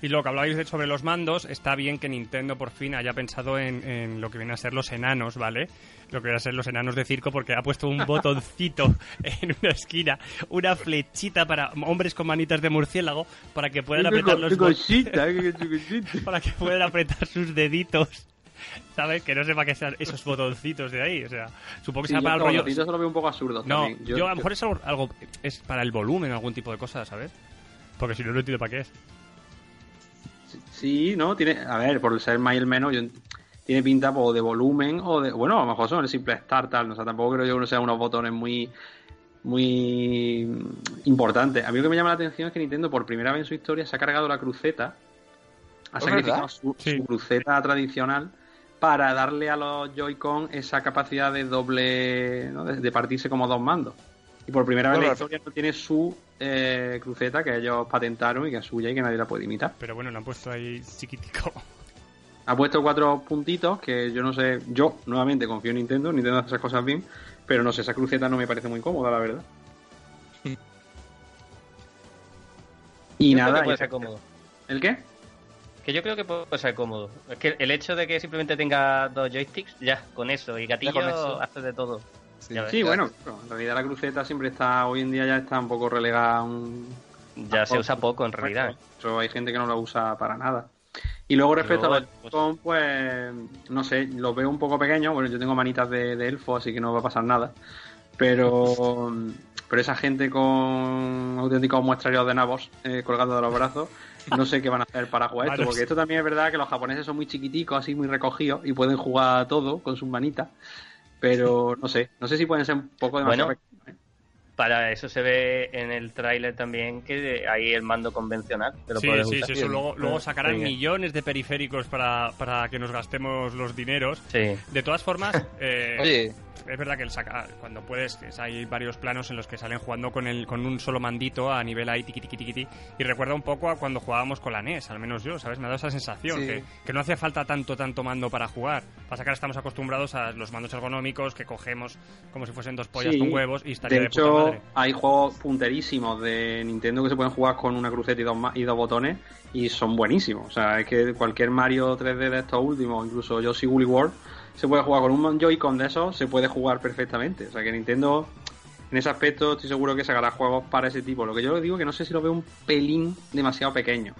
Y lo que hablabais de- sobre los mandos, está bien que Nintendo por fin haya pensado en, en lo que vienen a ser los enanos, ¿vale? Lo que vienen a ser los enanos de circo, porque ha puesto un botoncito en una esquina, una flechita para hombres con manitas de murciélago, para que puedan apretar los cosita, qué para que puedan apretar sus deditos. ¿Sabes? Que no sepa que sean esos botoncitos de ahí. O sea, supongo que Sí, yo para el rollo. se lo veo un poco absurdos No, también. yo, a lo mejor es algo, algo- es para el volumen, algún tipo de cosa, ¿sabes? Porque si no, no entiendo para qué es. Sí, no, tiene, a ver, por ser más y el menos, yo- tiene pinta pues, o de volumen o de, bueno, a lo mejor son el simple start tal, o sea, tampoco creo yo que no sean unos botones muy muy importantes. A mí lo que me llama la atención es que Nintendo por primera vez en su historia se ha cargado la cruceta, ha ¿Es sacrificado su, Sí. su cruceta tradicional para darle a los Joy-Con esa capacidad de doble, ¿no? de, de partirse como dos mandos. Y por primera vez en la historia no tiene su eh, cruceta que ellos patentaron y que es suya y que nadie la puede imitar. Pero bueno, lo han puesto ahí chiquitico. Ha puesto cuatro puntitos que yo no sé. Yo, nuevamente, confío en Nintendo. Nintendo hace esas cosas bien. Pero no sé, esa cruceta no me parece muy cómoda, la verdad. Y Yo nada. puede ser cómodo. ¿El qué? Que yo creo que puede ser cómodo. Es que el hecho de que simplemente tenga dos joysticks, ya, con eso. Y gatillo hace de todo. Sí, bueno, en realidad la cruceta siempre está. Hoy en día ya está un poco relegada a un. Ya se usa poco en realidad. Eso hay gente que no la usa para nada. Y luego respecto Luego, a los pues- pues no sé, los veo un poco pequeños. Bueno, yo tengo manitas de, de elfo, así que no va a pasar nada. Pero pero esa gente con auténticos muestrarios de nabos eh, colgando de los brazos, no sé qué van a hacer para jugar esto. Porque esto también es verdad que los japoneses son muy chiquiticos, así muy recogidos, y pueden jugar a todo con sus manitas. Pero no sé, no sé si pueden ser un poco demasiado Bueno. ¿eh? Para eso se ve en el tráiler también que hay el mando convencional. Lo Sí, puedes sí, usar. sí, eso luego, luego sacarán Sí. millones de periféricos para, para que nos gastemos los dineros. Sí. De todas formas, eh, Oye, es verdad que el saca, cuando puedes, es- hay varios planos en los que salen jugando con el con un solo mandito a nivel ahí tiqui tiqui tiqui y recuerda un poco a cuando jugábamos con la NES, al menos yo, ¿sabes? Me ha dado esa sensación Sí. que, que no hacía falta tanto tanto mando para jugar. Pasa que ahora estamos acostumbrados a los mandos ergonómicos que cogemos como si fuesen dos pollas Sí. con huevos y estaría De de, puta hecho, madre. hay juegos punterísimos de Nintendo que se pueden jugar con una cruceta y dos, y dos botones y son buenísimos. O sea, es que cualquier Mario 3D de estos últimos, incluso Yoshi Woolly World, se puede jugar con un Joy-Con de esos, se puede jugar perfectamente. O sea, que Nintendo, en ese aspecto, estoy seguro que sacará juegos para ese tipo. Lo que yo digo que no sé si lo veo un pelín demasiado pequeño.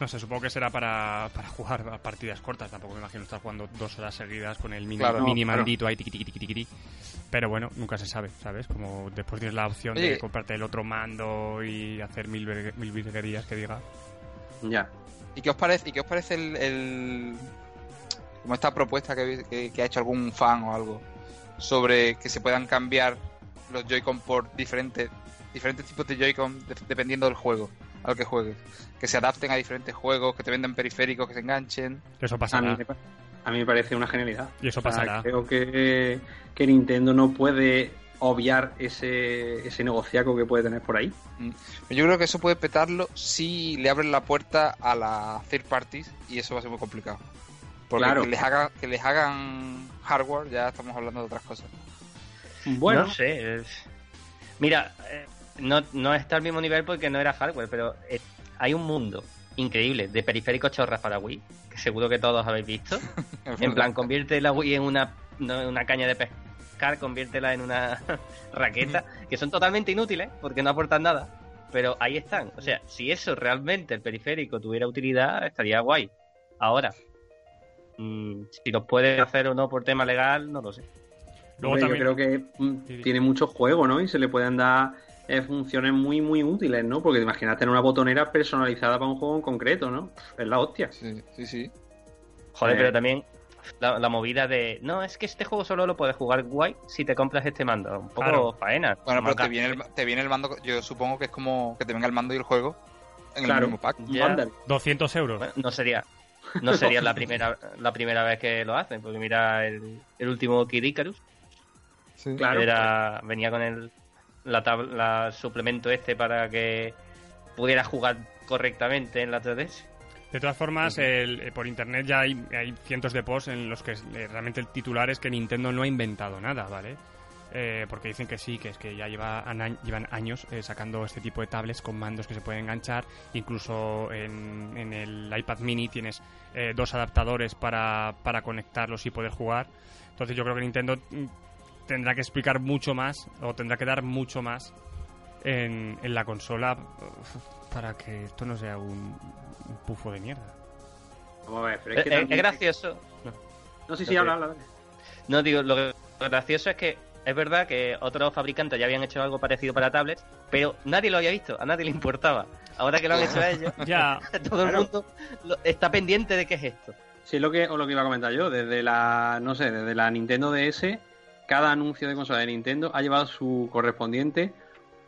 No sé, supongo que será para, para jugar a partidas cortas. Tampoco me imagino estar jugando dos horas seguidas con el mini, Claro, mini mandito ahí, tiqui, tiqui, tiqui, tiqui. Pero bueno, nunca se sabe, ¿sabes? Como después tienes la opción de comprarte el otro mando y hacer mil, mil virguerías que diga. Ya. ¿Y qué os parece, y qué os parece el, el- como esta propuesta que, que- que ha hecho algún fan o algo sobre que se puedan cambiar los Joy-Con por diferentes diferentes tipos de Joy-Con de- dependiendo del juego al que juegues? Que se adapten a diferentes juegos, que te venden periféricos, que se enganchen. Eso A mí, pasará. me pa- a mí me parece una genialidad. Y eso O sea, pasará. creo que, que Nintendo no puede obviar ese, ese negociaco que puede tener por ahí. Yo creo que eso puede petarlo si le abren la puerta a las third parties y eso va a ser muy complicado. Porque Claro. que les haga, que les hagan hardware ya estamos hablando de otras cosas. Bueno, No sé. es- Mira, eh, no, no está al mismo nivel porque no era hardware, pero eh, hay un mundo increíble de periféricos chorras para Wii, que seguro que todos habéis visto. En plan, convierte la Wii en una, no, en una caña de pescar, conviértela en una raqueta, que son totalmente inútiles porque no aportan nada. Pero ahí están. O sea, si eso realmente el periférico tuviera utilidad, estaría guay. Ahora, mm, si lo puede hacer o no por tema legal, no lo sé. Luego hombre, también- yo creo que mm, Sí, sí. tiene mucho juego, ¿no? Y se le pueden dar eh, funciones muy, muy útiles, ¿no? Porque te imaginas tener una botonera personalizada para un juego en concreto, ¿no? Es la hostia. Sí, sí, sí. Joder, Eh. pero también la, la movida de. No, es que este juego solo lo puedes jugar guay si te compras este mando. Un poco Claro. faena. Bueno, pero te viene, el, te viene el mando, yo supongo que es como que te venga el mando y el juego en Claro. el mismo pack. Bundle. 200 euros. Bueno, no sería. No sería la primera la primera vez que lo hacen, porque mira el, el último Kid Icarus, Claro. era venía con el la, tab- la suplemento este para que pudiera jugar correctamente en la 3DS. De todas formas, el- eh, por internet ya hay, hay cientos de posts en los que eh, realmente el titular es que Nintendo no ha inventado nada, ¿vale? Eh, porque dicen que sí, que es que ya lleva, an- llevan años eh, sacando este tipo de tablets con mandos que se pueden enganchar. Incluso en, en el iPad mini tienes eh, dos adaptadores para, para conectarlos y poder jugar. Entonces yo creo que Nintendo mm, tendrá que explicar mucho más o tendrá que dar mucho más en, en la consola para que esto no sea un, un pufo de mierda. Vamos a ver, pero es que es- gracioso. No. No, sí, sí, habla, habla. habla. No, digo, lo gracioso es que es verdad que otros fabricantes ya habían hecho algo parecido para tablets, pero nadie lo había visto, a nadie le importaba. Ahora que lo han hecho ellos, Ya, todo el mundo lo- está pendiente de qué es esto. Sí, es lo que, o lo que iba a comentar yo. Desde la, no sé, desde la Nintendo DS, cada anuncio de consola de Nintendo ha llevado su correspondiente.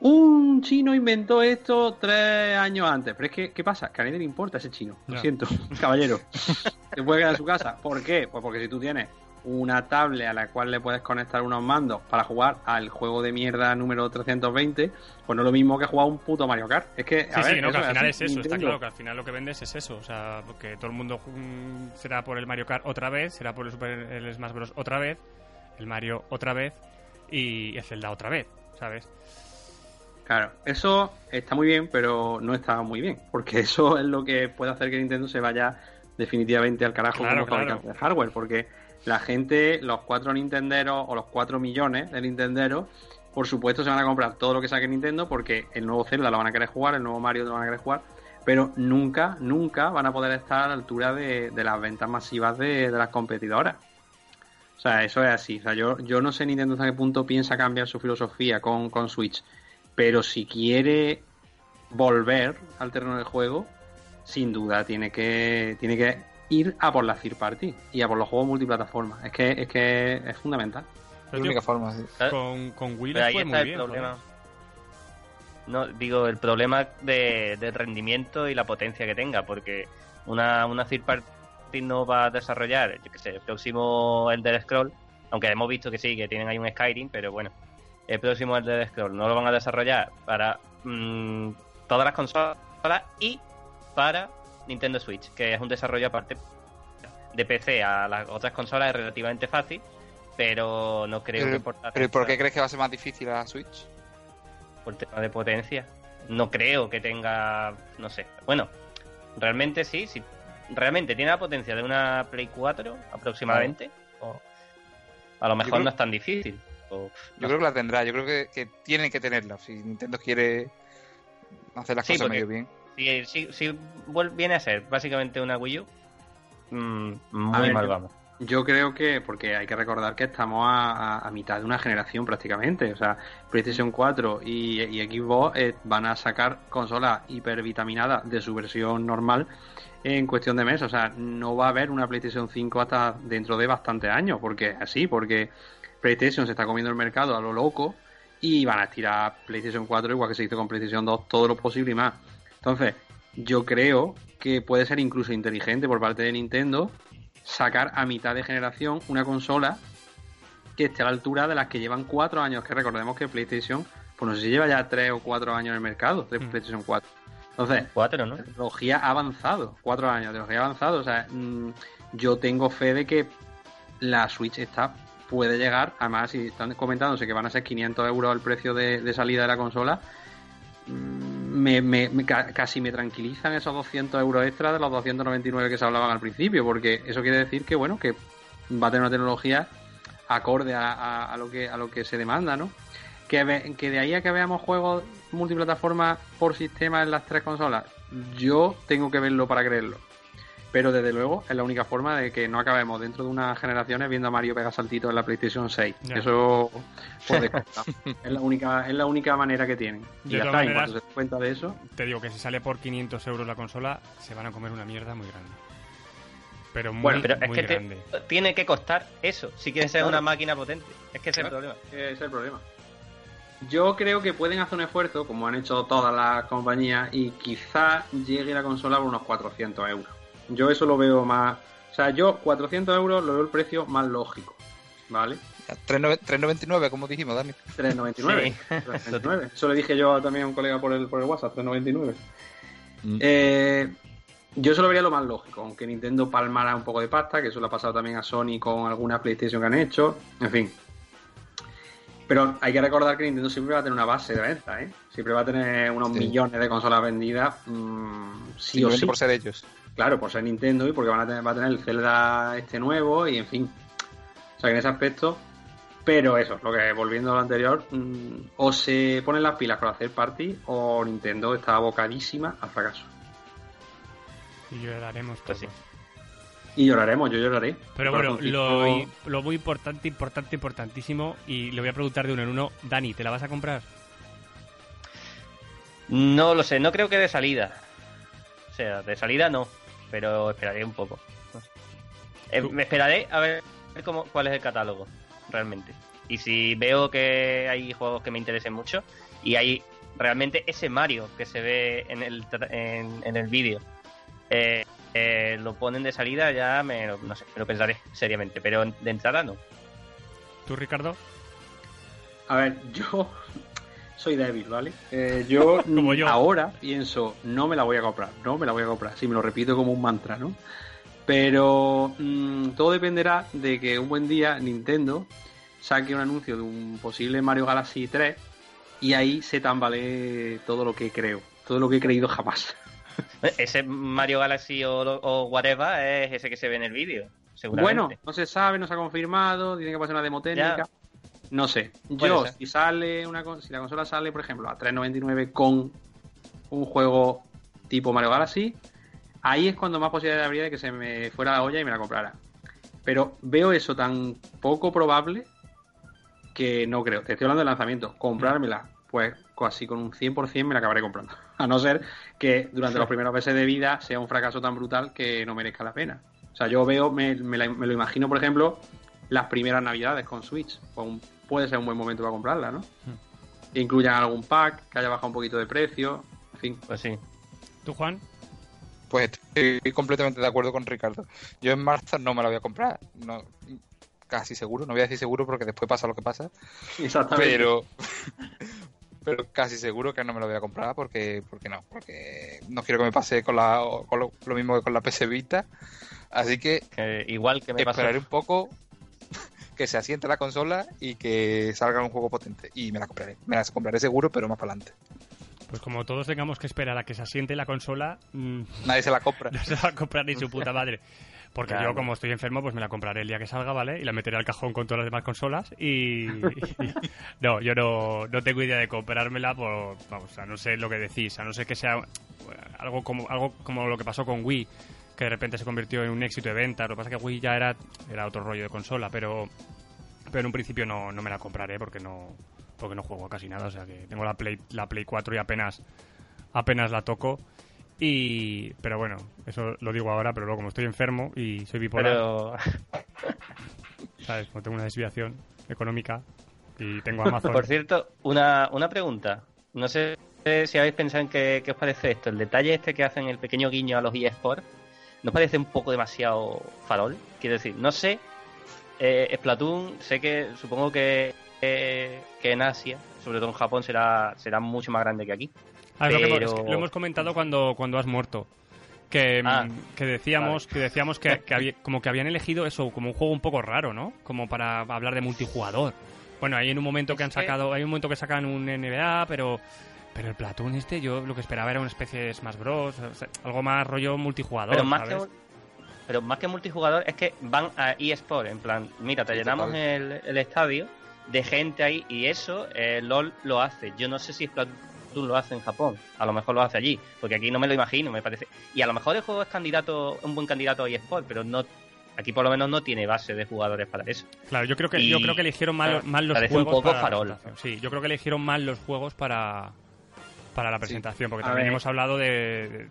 Un chino inventó esto tres años antes. Pero es que, ¿qué pasa? Que a nadie le importa ese chino. Lo siento, caballero. Se puede quedar en su casa. ¿Por qué? Pues porque si tú tienes una tablet a la cual le puedes conectar unos mandos para jugar al juego de mierda número 320, pues no es lo mismo que jugar un puto Mario Kart. Es que, a Sí, ver, sí, no, que al final es eso, está claro que al final lo que vendes es eso, o sea, porque todo el mundo mm, será por el Mario Kart otra vez, será por el Super el Smash Bros otra vez, el Mario otra vez y el Zelda otra vez, ¿sabes? Claro, eso está muy bien, pero no está muy bien, porque eso es lo que puede hacer que Nintendo se vaya definitivamente al carajo Claro, como claro. fabricante de hardware, porque la gente, los cuatro Nintenderos o los cuatro millones de Nintenderos, por supuesto se van a comprar todo lo que saque Nintendo, porque el nuevo Zelda lo van a querer jugar, el nuevo Mario lo van a querer jugar, pero nunca, nunca van a poder estar a la altura de, de las ventas masivas de, de las competidoras. O sea, eso es así. O sea, yo, yo no sé Nintendo hasta qué punto piensa cambiar su filosofía con, con Switch. Pero si quiere volver al terreno del juego, sin duda tiene que, tiene que ir a por la third party y a por los juegos multiplataforma. Es que es, que es fundamental. Es la única forma, sí. Con, con Wii Pero ahí fue está muy el bien. problema. No, digo, el problema de, del rendimiento y la potencia que tenga, porque una, una third party no va a desarrollar, yo que sé, el próximo Elder Scroll, aunque hemos visto que sí, que tienen ahí un Skyrim, pero bueno, el próximo Elder Scroll no lo van a desarrollar para mm, todas las consolas y para Nintendo Switch, que es un desarrollo aparte de PC a las otras consolas es relativamente fácil, pero no creo Pero- que por Pero ¿y por qué crees que va a ser más difícil la Switch? por tema de potencia. No creo que tenga, no sé. Bueno, realmente sí, sí. Realmente tiene la potencia de una Play 4 aproximadamente. O a lo mejor creo- no es tan difícil. o- Yo creo que la tendrá, yo creo que, que tienen que tenerla. Si Nintendo quiere hacer las Sí, cosas medio bien. Si, si, viene a ser básicamente una Wii U, mm, muy ver, mal vamos. Yo creo que, porque hay que recordar que estamos a, a- a mitad de una generación prácticamente. O sea, PlayStation 4 y, y Xbox eh, van a sacar consolas hipervitaminadas de su versión normal en cuestión de meses. O sea, no va a haber una PlayStation 5 hasta dentro de bastantes años. Porque así, porque PlayStation se está comiendo el mercado a lo loco y van a estirar PlayStation 4 igual que se hizo con PlayStation 2 todo lo posible y más. Entonces, yo creo que puede ser incluso inteligente por parte de Nintendo sacar a mitad de generación una consola que esté a la altura de las que llevan cuatro años, que recordemos que PlayStation, pues no sé si lleva ya tres o cuatro años en el mercado de Mm. PlayStation 4. Entonces, Cuatro, ¿no? tecnología ha avanzado, cuatro años, tecnología avanzado, o sea, mm, yo tengo fe de que la Switch está puede llegar, además si están comentándose que van a ser 500 euros el precio de, de salida de la consola, mm, me, me- me- ca- casi me tranquilizan esos 200 euros extra de los 299 que se hablaban al principio, porque eso quiere decir que, bueno, que va a tener una tecnología acorde a, a- lo que a lo que se demanda, ¿no? Que, que de ahí a que veamos juegos multiplataforma por sistema en las tres consolas, yo tengo que verlo para creerlo. Pero desde luego es la única forma de que no acabemos dentro de unas generaciones viendo a Mario pegar saltitos en la PlayStation 6. Ya. Eso descontado. es la única es la única manera que tienen. Y ya está, maneras- cuanto se den cuenta de eso, Te digo que si sale por 500 euros la consola, se van a comer una mierda muy grande. Pero muy, Bueno, pero es muy que te- grande. tiene que costar eso, si quieren ser Claro. una máquina potente. Es que ese es el problema. Ese es el problema. Yo creo que pueden hacer un esfuerzo, como han hecho todas las compañías, y quizás llegue la consola por unos 400 euros. Yo eso lo veo más... O sea, yo 400 euros lo veo el precio más lógico, ¿vale? 3,9 3,99, como dijimos, Dani. 3.99. Sí. 3.99. Eso le dije yo también a un colega por el, por el WhatsApp, 3.99. Mm. Eh, yo eso lo vería lo más lógico, aunque Nintendo palmara un poco de pasta, que eso le ha pasado también a Sony con alguna PlayStation que han hecho, en fin. Pero hay que recordar que Nintendo siempre va a tener una base de venta, ¿eh? Siempre va a tener unos Sí. millones de consolas vendidas, mm, sí o sí. por ser ellos. Claro, por ser Nintendo y porque van a tener, va a tener el Zelda este nuevo y en fin. O sea que en ese aspecto. Pero eso, lo que volviendo a lo anterior, mm, o se ponen las pilas para hacer party o Nintendo está abocadísima al fracaso. Y lloraremos Pues todos. sí. Y lloraremos, yo lloraré. Pero bueno, lo, lo muy importante, importante, importantísimo, y le voy a preguntar de uno en uno, Dani, ¿te la vas a comprar? No lo sé, no creo que de salida. O sea, de salida no, pero esperaré un poco. No sé. Eh, me esperaré a ver cómo, cuál es el catálogo, realmente. Y si veo que hay juegos que me interesen mucho y hay realmente ese Mario que se ve en el, en, en el vídeo, eh, eh, lo ponen de salida, ya me, no sé, me lo pensaré seriamente, pero de entrada no. ¿Tú, Ricardo? A ver, yo soy débil, ¿vale? Eh, yo, Como yo. ahora pienso, no me la voy a comprar, no me la voy a comprar. Sí, me lo repito como un mantra, ¿no? Pero mm, todo dependerá de que un buen día Nintendo saque un anuncio de un posible Mario Galaxy 3 y ahí se tambalee todo lo que creo, todo lo que he creído jamás. Ese Mario Galaxy o, o whatever es ese que se ve en el vídeo, seguramente. Bueno, no se sabe, no se ha confirmado, tiene que pasar una demo técnica. Ya. No sé. Yo, si sale una si la consola sale, por ejemplo, a 3.99 con un juego tipo Mario Galaxy, ahí es cuando más posibilidad habría de que se me fuera la olla y me la comprara. Pero veo eso tan poco probable que no creo. Te estoy hablando del lanzamiento. Comprármela, pues casi con un 100% me la acabaré comprando. A no ser que durante los primeros meses de vida sea un fracaso tan brutal que no merezca la pena. O sea, yo veo, me, me la- me lo imagino, por ejemplo, las primeras navidades con Switch. Pues un- puede ser un buen momento para comprarla, ¿no? Que incluyan algún pack, que haya bajado un poquito de precio, en fin. Pues sí. ¿Tú, Juan? Pues estoy completamente de acuerdo con Ricardo. Yo en marzo no me la voy a comprar. No, casi seguro. No voy a decir seguro porque después pasa lo que pasa. Exactamente. Pero, pero casi seguro que no me lo voy a comprar porque, porque no. Porque no quiero que me pase con, la, con lo, lo mismo que con la PS Vita. Así que Que igual que me pasó. esperaré un poco que se asiente la consola y que salga un juego potente. Y me la compraré. Me la compraré seguro, pero más para adelante. Pues como todos tengamos que esperar a que se asiente la consola, mm, Nadie se la compra. no se va a comprar ni su puta madre. Porque Claro. yo, como estoy enfermo, pues me la compraré el día que salga, ¿vale? Y la meteré al cajón con todas las demás consolas. Y. y- no, yo no, no tengo idea de comprármela por. Vamos, a no sé lo que decís, a no ser que sea algo como, algo como lo que pasó con Wii. Que de repente se convirtió en un éxito de venta. Lo que pasa es que Wii ya era, era otro rollo de consola, pero, pero en un principio no, no me la compraré porque no, porque no juego a casi nada. O sea que tengo la Play, la Play 4 y apenas, apenas la toco. Y, pero bueno, eso lo digo ahora, pero luego como estoy enfermo y soy bipolar, Pero ¿sabes? Como tengo una desviación económica y tengo Amazon. Por cierto, una, una pregunta. No sé si habéis pensado en qué, qué os parece esto. El detalle este que hacen el pequeño guiño a los eSports, ¿no parece un poco demasiado farol? Quiero decir, no sé, eh, Splatoon, sé que, supongo que, eh, que en Asia, sobre todo en Japón, será, será mucho más grande que aquí. Ah, es lo, que hemos- pero- es que lo hemos comentado cuando, cuando has muerto. Que, Ah, mm, que decíamos, que, decíamos que, que había- como que habían elegido eso como un juego un poco raro, ¿no? Como para hablar de multijugador. Bueno, hay en un momento que han sacado, hay un momento que sacan un NBA, pero pero el Platoon este yo lo que esperaba era una especie de Smash Bros, o sea, algo más rollo multijugador, Pero más, que, pero más que multijugador es que van a eSport, en plan, mira, te llenamos el, el estadio de gente ahí y eso eh, LOL lo hace. Yo no sé si Splatoon lo hace en Japón, a lo mejor lo hace allí, porque aquí no me lo imagino, me parece. Y a lo mejor el juego es candidato, un buen candidato a eSport, pero no aquí por lo menos no tiene base de jugadores para eso. Claro, yo creo que Y- yo creo que eligieron mal, claro, mal los parece un juegos poco para farol. Sí, yo creo que eligieron mal los juegos para para la presentación, porque A también ver. hemos hablado de, de-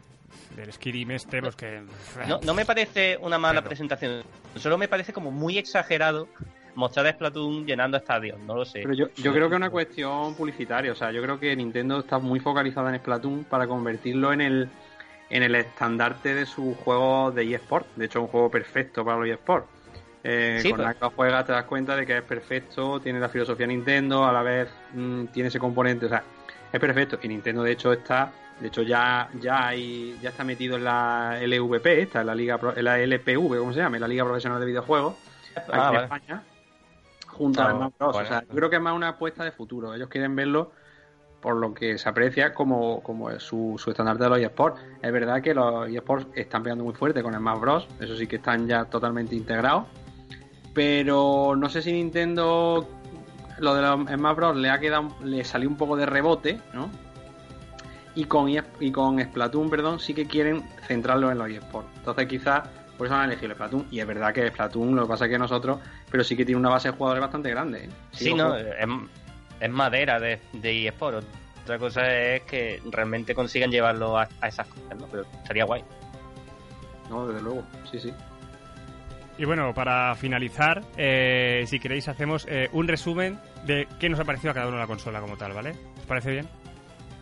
del Skirim este, pues que No, no me parece una mala Pero- presentación, solo me parece como muy exagerado mostrar a Splatoon llenando estadios, no lo sé. Pero yo, yo creo que es una cuestión publicitaria. O sea, yo creo que Nintendo está muy focalizada en Splatoon para convertirlo en el, en el estandarte de su juego de eSport. De hecho, es un juego perfecto para los eSports. Eh, Sí, con pero- la que juegas te das cuenta de que es perfecto, tiene la filosofía Nintendo, a la vez mm, tiene ese componente. O sea, es perfecto. Y Nintendo, de hecho, está. De hecho, ya, ya hay, ya está metido en la LVP, esta, en la Liga en la LPV, ¿cómo se llama? En la Liga Profesional de Videojuegos aquí Ah, en vale. España, junto Ah, a Smash Bros. bueno. O sea, yo creo que es más una apuesta de futuro. Ellos quieren verlo por lo que se aprecia como, como su, su estandarte de los eSports. Es verdad que los eSports están pegando muy fuerte con Smash Bros. Eso sí que están ya totalmente integrados. Pero no sé si Nintendo lo de los Smash Bros. le ha quedado le salió un poco de rebote, ¿no? Y con, ES y con Splatoon, perdón, sí que quieren centrarlo en los eSports. Entonces quizás por eso han elegido el Splatoon. Y es verdad que Splatoon, lo que pasa es que nosotros, pero sí que tiene una base de jugadores bastante grande. ¿eh? Sí, no, es, es madera de, de eSport. Otra cosa es que realmente consigan llevarlo a, a esas cosas, ¿no? Pero estaría guay. No, desde luego, sí, sí. Y bueno, para finalizar, eh, si queréis hacemos eh, un resumen de qué nos ha parecido a cada uno la consola como tal, ¿vale? ¿Os parece bien?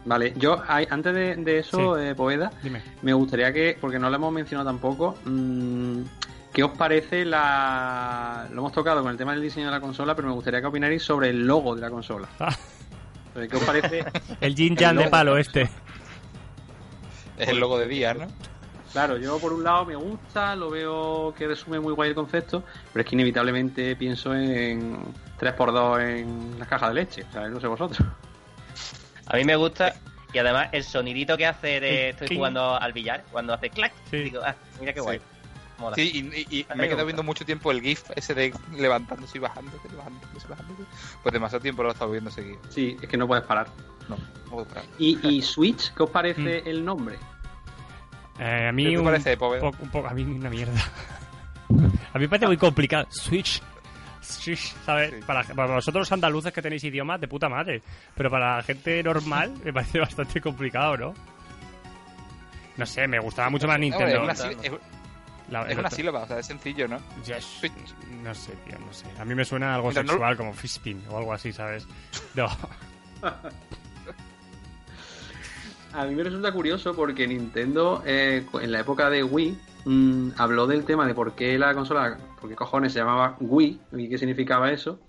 Vale, yo antes de, de eso, Sí. eh, Poveda, Dime. me gustaría que, porque no lo hemos mencionado tampoco, mm, ¿qué os parece la... Lo hemos tocado con el tema del diseño de la consola, pero me gustaría que opinarais sobre el logo de la consola. Ah. ¿Qué os parece? El Jin Jan de logo. palo este. Es el logo de día, ¿no? Claro, yo por un lado me gusta, lo veo que resume muy guay el concepto, pero es que inevitablemente pienso en 3x2 en las cajas de leche, o sea, no sé vosotros. A mí me gusta. Y además el sonidito que hace de estoy jugando al billar, cuando hace clac, Sí. digo, ah, mira qué guay. Mola. Sí, y, me he quedado viendo mucho tiempo el GIF ese de levantándose y bajándose, levantándose y bajándose. Pues demasiado tiempo lo he estado viendo seguido. Sí, es que no puedes parar. No, no puedo parar. ¿Y, y Switch, qué os parece el nombre? Eh, a ¿Qué mí te un, parece, Poveda? poco, un poco, a mí una mierda. A mí me parece muy complicado. Switch. Switch, ¿sabes? Sí. Para, para vosotros los andaluces que tenéis idiomas de puta madre. Pero para la gente normal me parece bastante complicado, ¿no? No sé, me gustaba mucho más No, es, Nintendo. una, es- La- es una otro- sílaba, o sea, es sencillo, ¿no? Ya, Switch. No sé, tío, no sé. A mí me suena algo no- sexual, como fistpin o algo así, ¿sabes? No. A mí me resulta curioso porque Nintendo, eh, en la época de Wii, mm, habló del tema de por qué la consola, por qué cojones se llamaba Wii y qué significaba eso.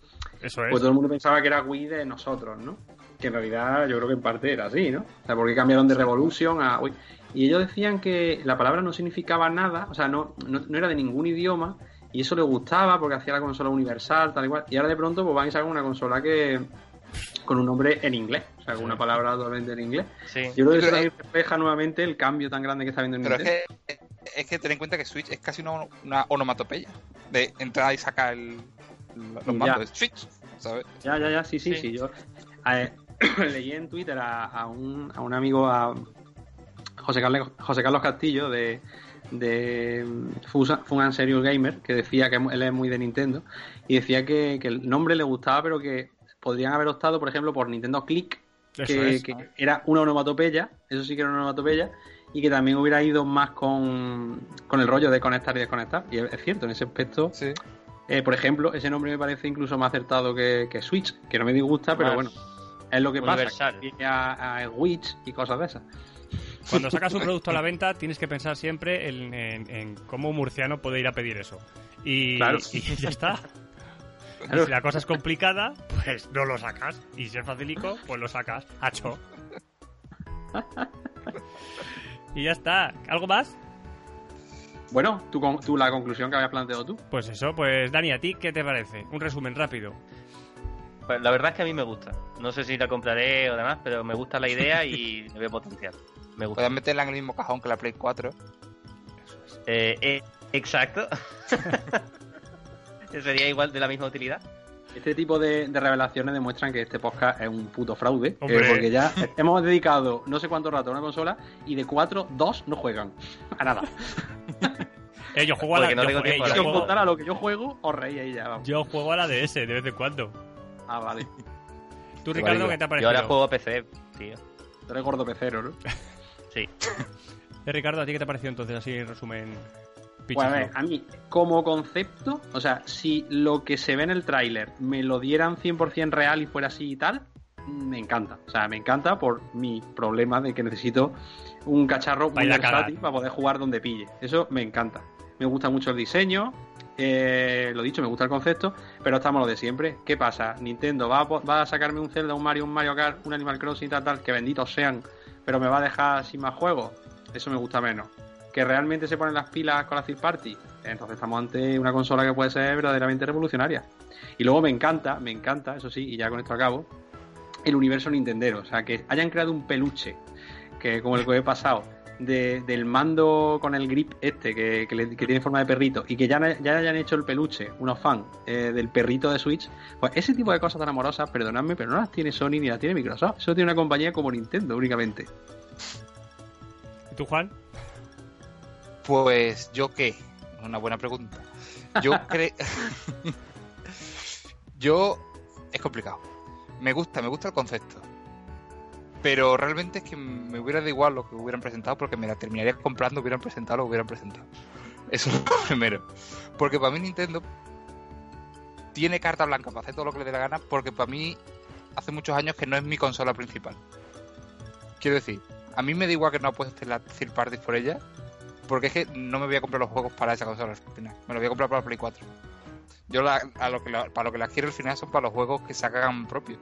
Eso es. Pues todo el mundo pensaba que era Wii de nosotros, ¿no? Que en realidad yo creo que en parte era así, ¿no? O sea, porque cambiaron de Revolution a Wii. Y ellos decían que la palabra no significaba nada, o sea, no, no, no era de ningún idioma, y eso les gustaba porque hacía la consola universal, tal y cual. Y ahora de pronto pues van y sacan una consola que con un nombre en inglés, sea, con una palabra totalmente en inglés. Sí. Yo creo que eso Pero- también refleja nuevamente el cambio tan grande que está habiendo en Pero es Nintendo. que, es que ten en cuenta que Switch es casi una, una onomatopeya. De entrar y sacar el, los mandos. Es Switch, ¿sabes? Ya, ya, ya, sí, sí, Sí. sí. Yo leí en Twitter a, a un, a un amigo, a José Carlos, José Carlos Castillo, de, de Funan Serious Gamer, que decía que él es muy de Nintendo, y decía que, que el nombre le gustaba, pero que podrían haber optado, por ejemplo, por Nintendo Click, que, es. que era una onomatopeya, eso sí que era una onomatopeya, y que también hubiera ido más con, con el rollo de conectar y desconectar. Y es, es cierto, en ese aspecto, Sí. eh, por ejemplo, ese nombre me parece incluso más acertado que, que Switch, que no me disgusta, pero Más bueno, es lo que universal. pasa. que A, a Switch y cosas de esas. Cuando sacas un producto a la venta, tienes que pensar siempre en, en- en cómo un murciano puede ir a pedir eso. Y, Claro. y ya está. Y si la cosa es complicada, pues no lo sacas. Y si es facilico, pues lo sacas. Hacho. Y ya está. ¿Algo más? Bueno, tú, la conclusión que habías planteado tú. Pues eso, pues Dani, ¿a ti qué te parece? Un resumen rápido. Pues la verdad es que a mí me gusta. No sé si la compraré o demás, pero me gusta la idea y le veo potencial. Me gusta. Puedes meterla en el mismo cajón que la Play 4. Eh, eh, exacto. Que Sería igual de la misma utilidad. Este tipo de, de revelaciones demuestran que este podcast es un puto fraude. eh, porque ya hemos dedicado no sé cuánto rato a una consola y de cuatro, dos no juegan. A nada. Eh, yo juego a la, Porque no yo, tengo eh, yo a Si os juego, contara lo que yo juego, os reís ahí ya. vamos. yo juego a la DS de vez en cuando. Ah, vale. ¿Tú, Ricardo, qué te ha Yo parecido? ahora juego a PC, tío. Tú eres gordo pecero, ¿no? Sí. Eh, Ricardo, ¿a ti qué te ha parecido entonces? Así en resumen. Pues a ver, a mí, como concepto, o sea, si lo que se ve en el tráiler me lo dieran 100% real y fuera así y tal, me encanta. O sea, me encanta por mi problema de que necesito un cacharro muy versátil para poder jugar donde pille. Eso me encanta. Me gusta mucho el diseño, eh, lo dicho, me gusta el concepto, pero estamos lo de siempre. ¿Qué pasa? Nintendo va a, po- va a sacarme un Zelda, un Mario, un Mario Kart, un Animal Crossing y tal, tal, que benditos sean, pero me va a dejar sin más juegos. Eso me gusta menos que realmente se ponen las pilas con la Third Party, entonces estamos ante una consola que puede ser verdaderamente revolucionaria. Y luego me encanta, me encanta, eso sí, y ya con esto acabo, el universo Nintendero. O sea, que hayan creado un peluche, que como el que he pasado, de- del mando con el grip este, que tiene forma de perrito, y que ya, ya hayan hecho el peluche, unos fans, eh, del perrito de Switch, pues ese tipo de cosas tan amorosas, perdonadme, pero no las tiene Sony ni las tiene Microsoft. Eso tiene una compañía como Nintendo únicamente. ¿Y tú, Juan? Pues yo qué, una buena pregunta. Yo creo... yo... Es complicado. Me gusta, me gusta el concepto. Pero realmente es que me hubiera dado igual lo que hubieran presentado porque me la terminaría comprando, hubieran presentado lo que hubieran presentado. Eso es lo primero. Porque para mí Nintendo tiene carta blanca para hacer todo lo que le dé la gana porque para mí hace muchos años que no es mi consola principal. Quiero decir, a mí me da igual que no apueste la third party por ella porque es que no me voy a comprar los juegos para esa consola al final. Me los voy a comprar para la Play 4. Yo la- a lo que la- para lo que las quiero al final son para los juegos que sacan propios.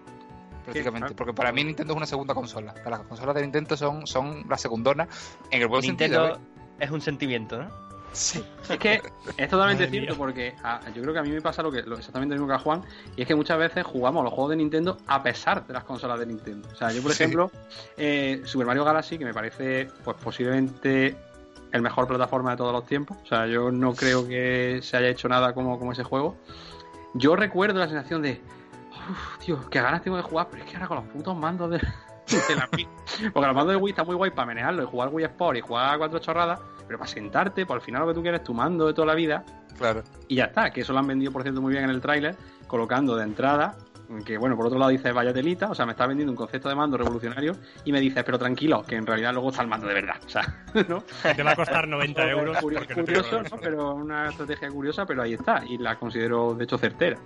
Prácticamente. claro. Porque para mí Nintendo es una segunda consola. Para las consolas de Nintendo son, son las segundonas en el buen Nintendo sentido. ¿eh? es un sentimiento, ¿no? Sí. Es que es totalmente Madre cierto mía. porque a- yo creo que a mí me pasa lo que lo, exactamente lo mismo que a Juan y es que muchas veces jugamos los juegos de Nintendo a pesar de las consolas de Nintendo. O sea, yo por Sí. ejemplo eh, Super Mario Galaxy que me parece pues posiblemente el mejor plataforma de todos los tiempos. O sea, yo no creo que se haya hecho nada como, como ese juego. Yo recuerdo la sensación de Uf, tío, qué ganas tengo de jugar, pero es que ahora con los putos mandos de, de la Wii. Porque los mandos de Wii está muy guay para manejarlo y jugar Wii Sport y jugar a cuatro chorradas, pero para sentarte, pues al final lo que tú quieres es tu mando de toda la vida Claro. y ya está, que eso lo han vendido por cierto muy bien en el tráiler, colocando de entrada, que bueno, por otro lado dices vaya telita, o sea, me está vendiendo un concepto de mando revolucionario y me dices, pero tranquilo, que en realidad luego está el mando de verdad, o sea, ¿no? Que te va a costar 90 euros. Curio- no curioso. ¿no? pero una estrategia curiosa, pero ahí está, y la considero de hecho certera.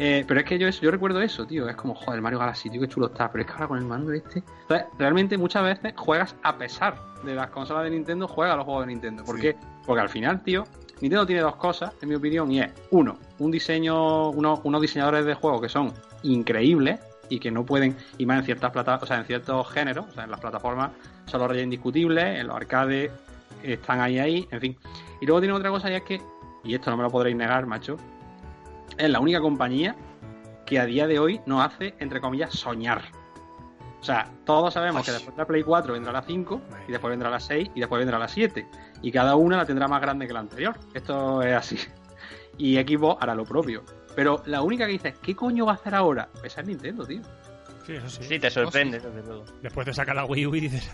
Eh, pero es que yo, eso- yo recuerdo eso, tío. Es como, joder, Mario Galaxy, tío, qué chulo está. Pero es que ahora con el mando este. Entonces, realmente muchas veces juegas a pesar de las consolas de Nintendo, juegas a los juegos de Nintendo. ¿Por Sí. qué? Porque al final, tío, Nintendo tiene dos cosas, en mi opinión, y es, uno, un diseño, uno- unos diseñadores de juegos que son increíbles y que no pueden, y más en ciertas plata, o sea, en ciertos géneros, o sea, en las plataformas son los reyes indiscutibles, en los arcades están ahí ahí, en fin. Y luego tiene otra cosa y es que, y esto no me lo podréis negar, macho, es la única compañía que a día de hoy nos hace, entre comillas, soñar. O sea, todos sabemos que después de la Play 4 vendrá la 5, y después vendrá la 6, y después vendrá la 7. Y cada una la tendrá más grande que la anterior. Esto es así. Y Xbox hará lo propio. Pero la única que dices, ¿qué coño va a hacer ahora? Esa es Nintendo, tío. Sí, eso sí. Sí, te sorprende, desde luego. Después te saca la Wii U y dices.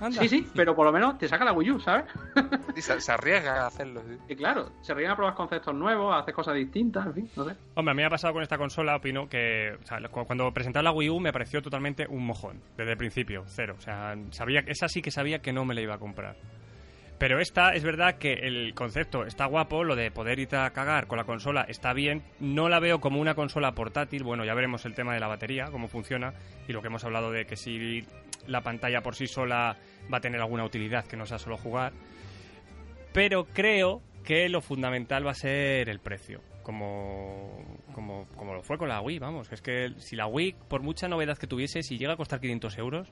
Anda. Sí, sí, pero por lo menos te saca la Wii U, ¿sabes? Y se, se arriesga a hacerlo. sí. Y claro, se ríen a probar conceptos nuevos, a hacer cosas distintas, en fin, no sé. Hombre, a mí me ha pasado con esta consola, opino que o sea, cu- cuando presentaron la Wii U me pareció totalmente un mojón, desde el principio, cero. O sea, sabía, esa sí que sabía que no me la iba a comprar. Pero esta es verdad que el concepto está guapo, lo de poder ir a cagar con la consola está bien. No la veo como una consola portátil, bueno, ya veremos el tema de la batería, cómo funciona, y lo que hemos hablado de que si la pantalla por sí sola va a tener alguna utilidad que no sea solo jugar. Pero creo que lo fundamental va a ser el precio. Como, como, como lo fue con la Wii, vamos. Es que si la Wii, por mucha novedad que tuviese, si llega a costar 500 euros,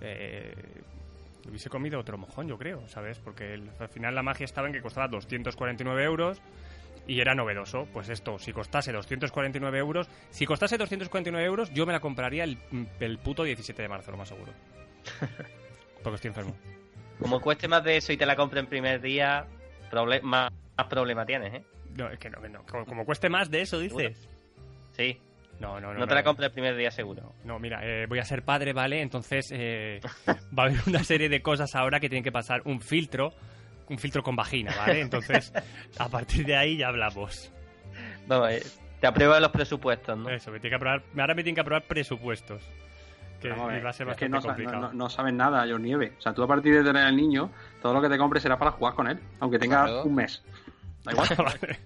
eh, hubiese comido otro mojón, yo creo, ¿sabes? Porque el- al final la magia estaba en que costaba 249 euros y era novedoso. Pues esto, si costase 249 euros, si costase 249 euros, yo me la compraría el, el puto 17 de marzo, lo más seguro. Porque estoy enfermo. Como cueste más de eso y te la compre en primer día, más, más problema tienes, ¿eh? No, es que no, que no. Como, como cueste más de eso, dices. Sí. No, no, no. No te la compres el primer día seguro. No, mira, eh, voy a ser padre, ¿vale? Entonces eh, va a haber una serie de cosas ahora que tienen que pasar un filtro, un filtro con vagina, ¿vale? Entonces, a partir de ahí ya hablamos. Vamos, eh, te aprueban los presupuestos, ¿no? Eso, me tiene que aprobar, ahora me tienen que aprobar presupuestos. Que ver, va a ser es que bastante no, no, no, no sabes nada, John Nieve. O sea, tú a partir de tener al niño, todo lo que te compres será para jugar con él, aunque tenga Claro. un mes. Da igual.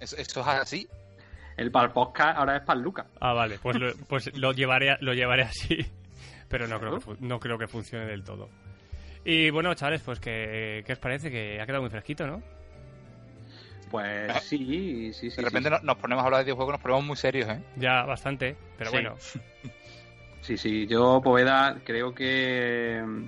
Eso, eso es así. El para el podcast ahora es para el Lucas. Ah, vale, pues lo, pues lo llevaré, lo llevaré así. Pero no creo, que, no creo que funcione del todo. Y bueno, chavales, pues que, ¿qué os parece? Que ha quedado muy fresquito, ¿no? Pues Ah. sí, sí, sí. De repente sí. nos ponemos a hablar de videojuegos, nos ponemos muy serios, ¿eh? Ya bastante, pero Sí. bueno. Sí, sí, yo, Poveda, creo que mm,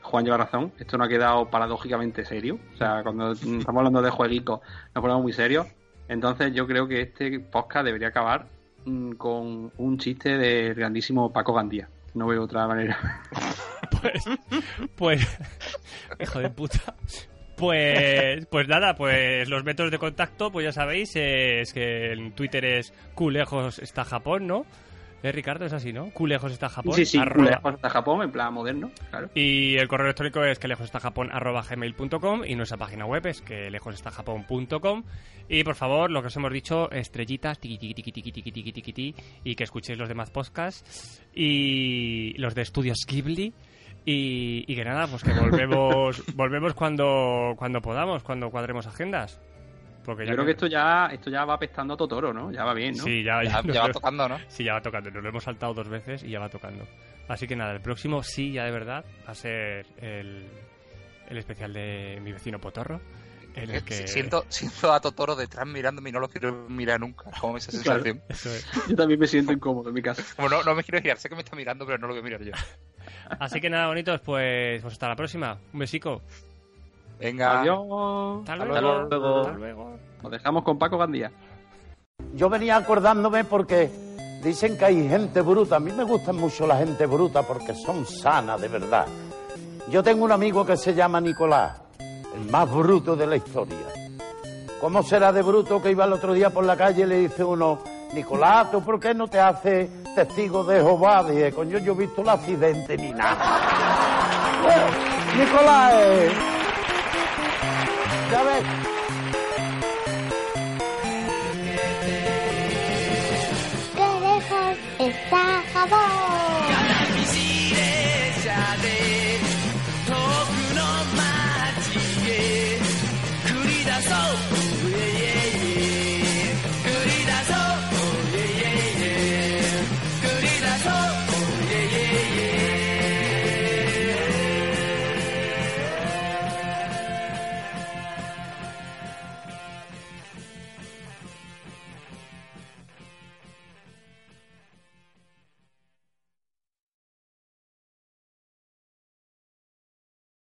Juan lleva razón. Esto no ha quedado paradójicamente serio. O sea, cuando estamos hablando de jueguitos, nos ponemos muy serios. Entonces, yo creo que este podcast debería acabar mm, con un chiste del grandísimo Paco Gandía. No veo otra manera. Pues, pues, hijo de puta. Pues, pues nada, pues los métodos de contacto, pues ya sabéis, es que en Twitter es culejos está Japón, ¿no? ¿Eh, Ricardo? Es así, ¿no? Culejos está Japón. sí, sí, arroba- lejos hasta Japón, en plan moderno, claro. Y el correo electrónico es que gmail.com y nuestra página web es que lejosestajapón.com y por favor, lo que os hemos dicho, estrellitas, tiqui, tiqui, tiqui, tiqui, tiqui, tiqui, tiqui, tiqui, y que escuchéis los demás podcasts y los de Estudios Ghibli y, y que nada, pues que volvemos volvemos cuando cuando podamos, cuando cuadremos agendas. Porque Yo creo que esto ya, esto ya va apestando a Totoro, ¿no? Ya va bien, ¿no? Sí, ya, Ya, ya- ya va tocando, ¿no? Sí, ya va tocando. Nos lo hemos saltado dos veces y ya va tocando. Así que nada, el próximo sí, ya de verdad, va a ser el, el especial de mi vecino Potorro. En el que... Si- Siento, siento a Totoro detrás mirándome y no lo quiero mirar nunca. Como esa Claro. sensación. Eso es. Yo también me siento incómodo en mi casa. Como no, no me quiero girar, sé que me está mirando, pero no lo voy a mirar yo. Así que nada, bonitos, pues, pues hasta la próxima. Un besico. Venga. Adiós. Hasta Hasta luego. luego. Hasta luego. Nos dejamos con Paco Gandía. Yo venía acordándome porque dicen que hay gente bruta. A mí me gusta mucho la gente bruta porque son sanas de verdad. Yo tengo un amigo que se llama Nicolás, el más bruto de la historia. ¿Cómo será de bruto que iba el otro día por la calle y le dice uno, Nicolás, ¿tú por qué no te haces testigo de Jehová? Dije, coño, yo he visto el accidente ni nada. Nicolás, eh. ¿sabes?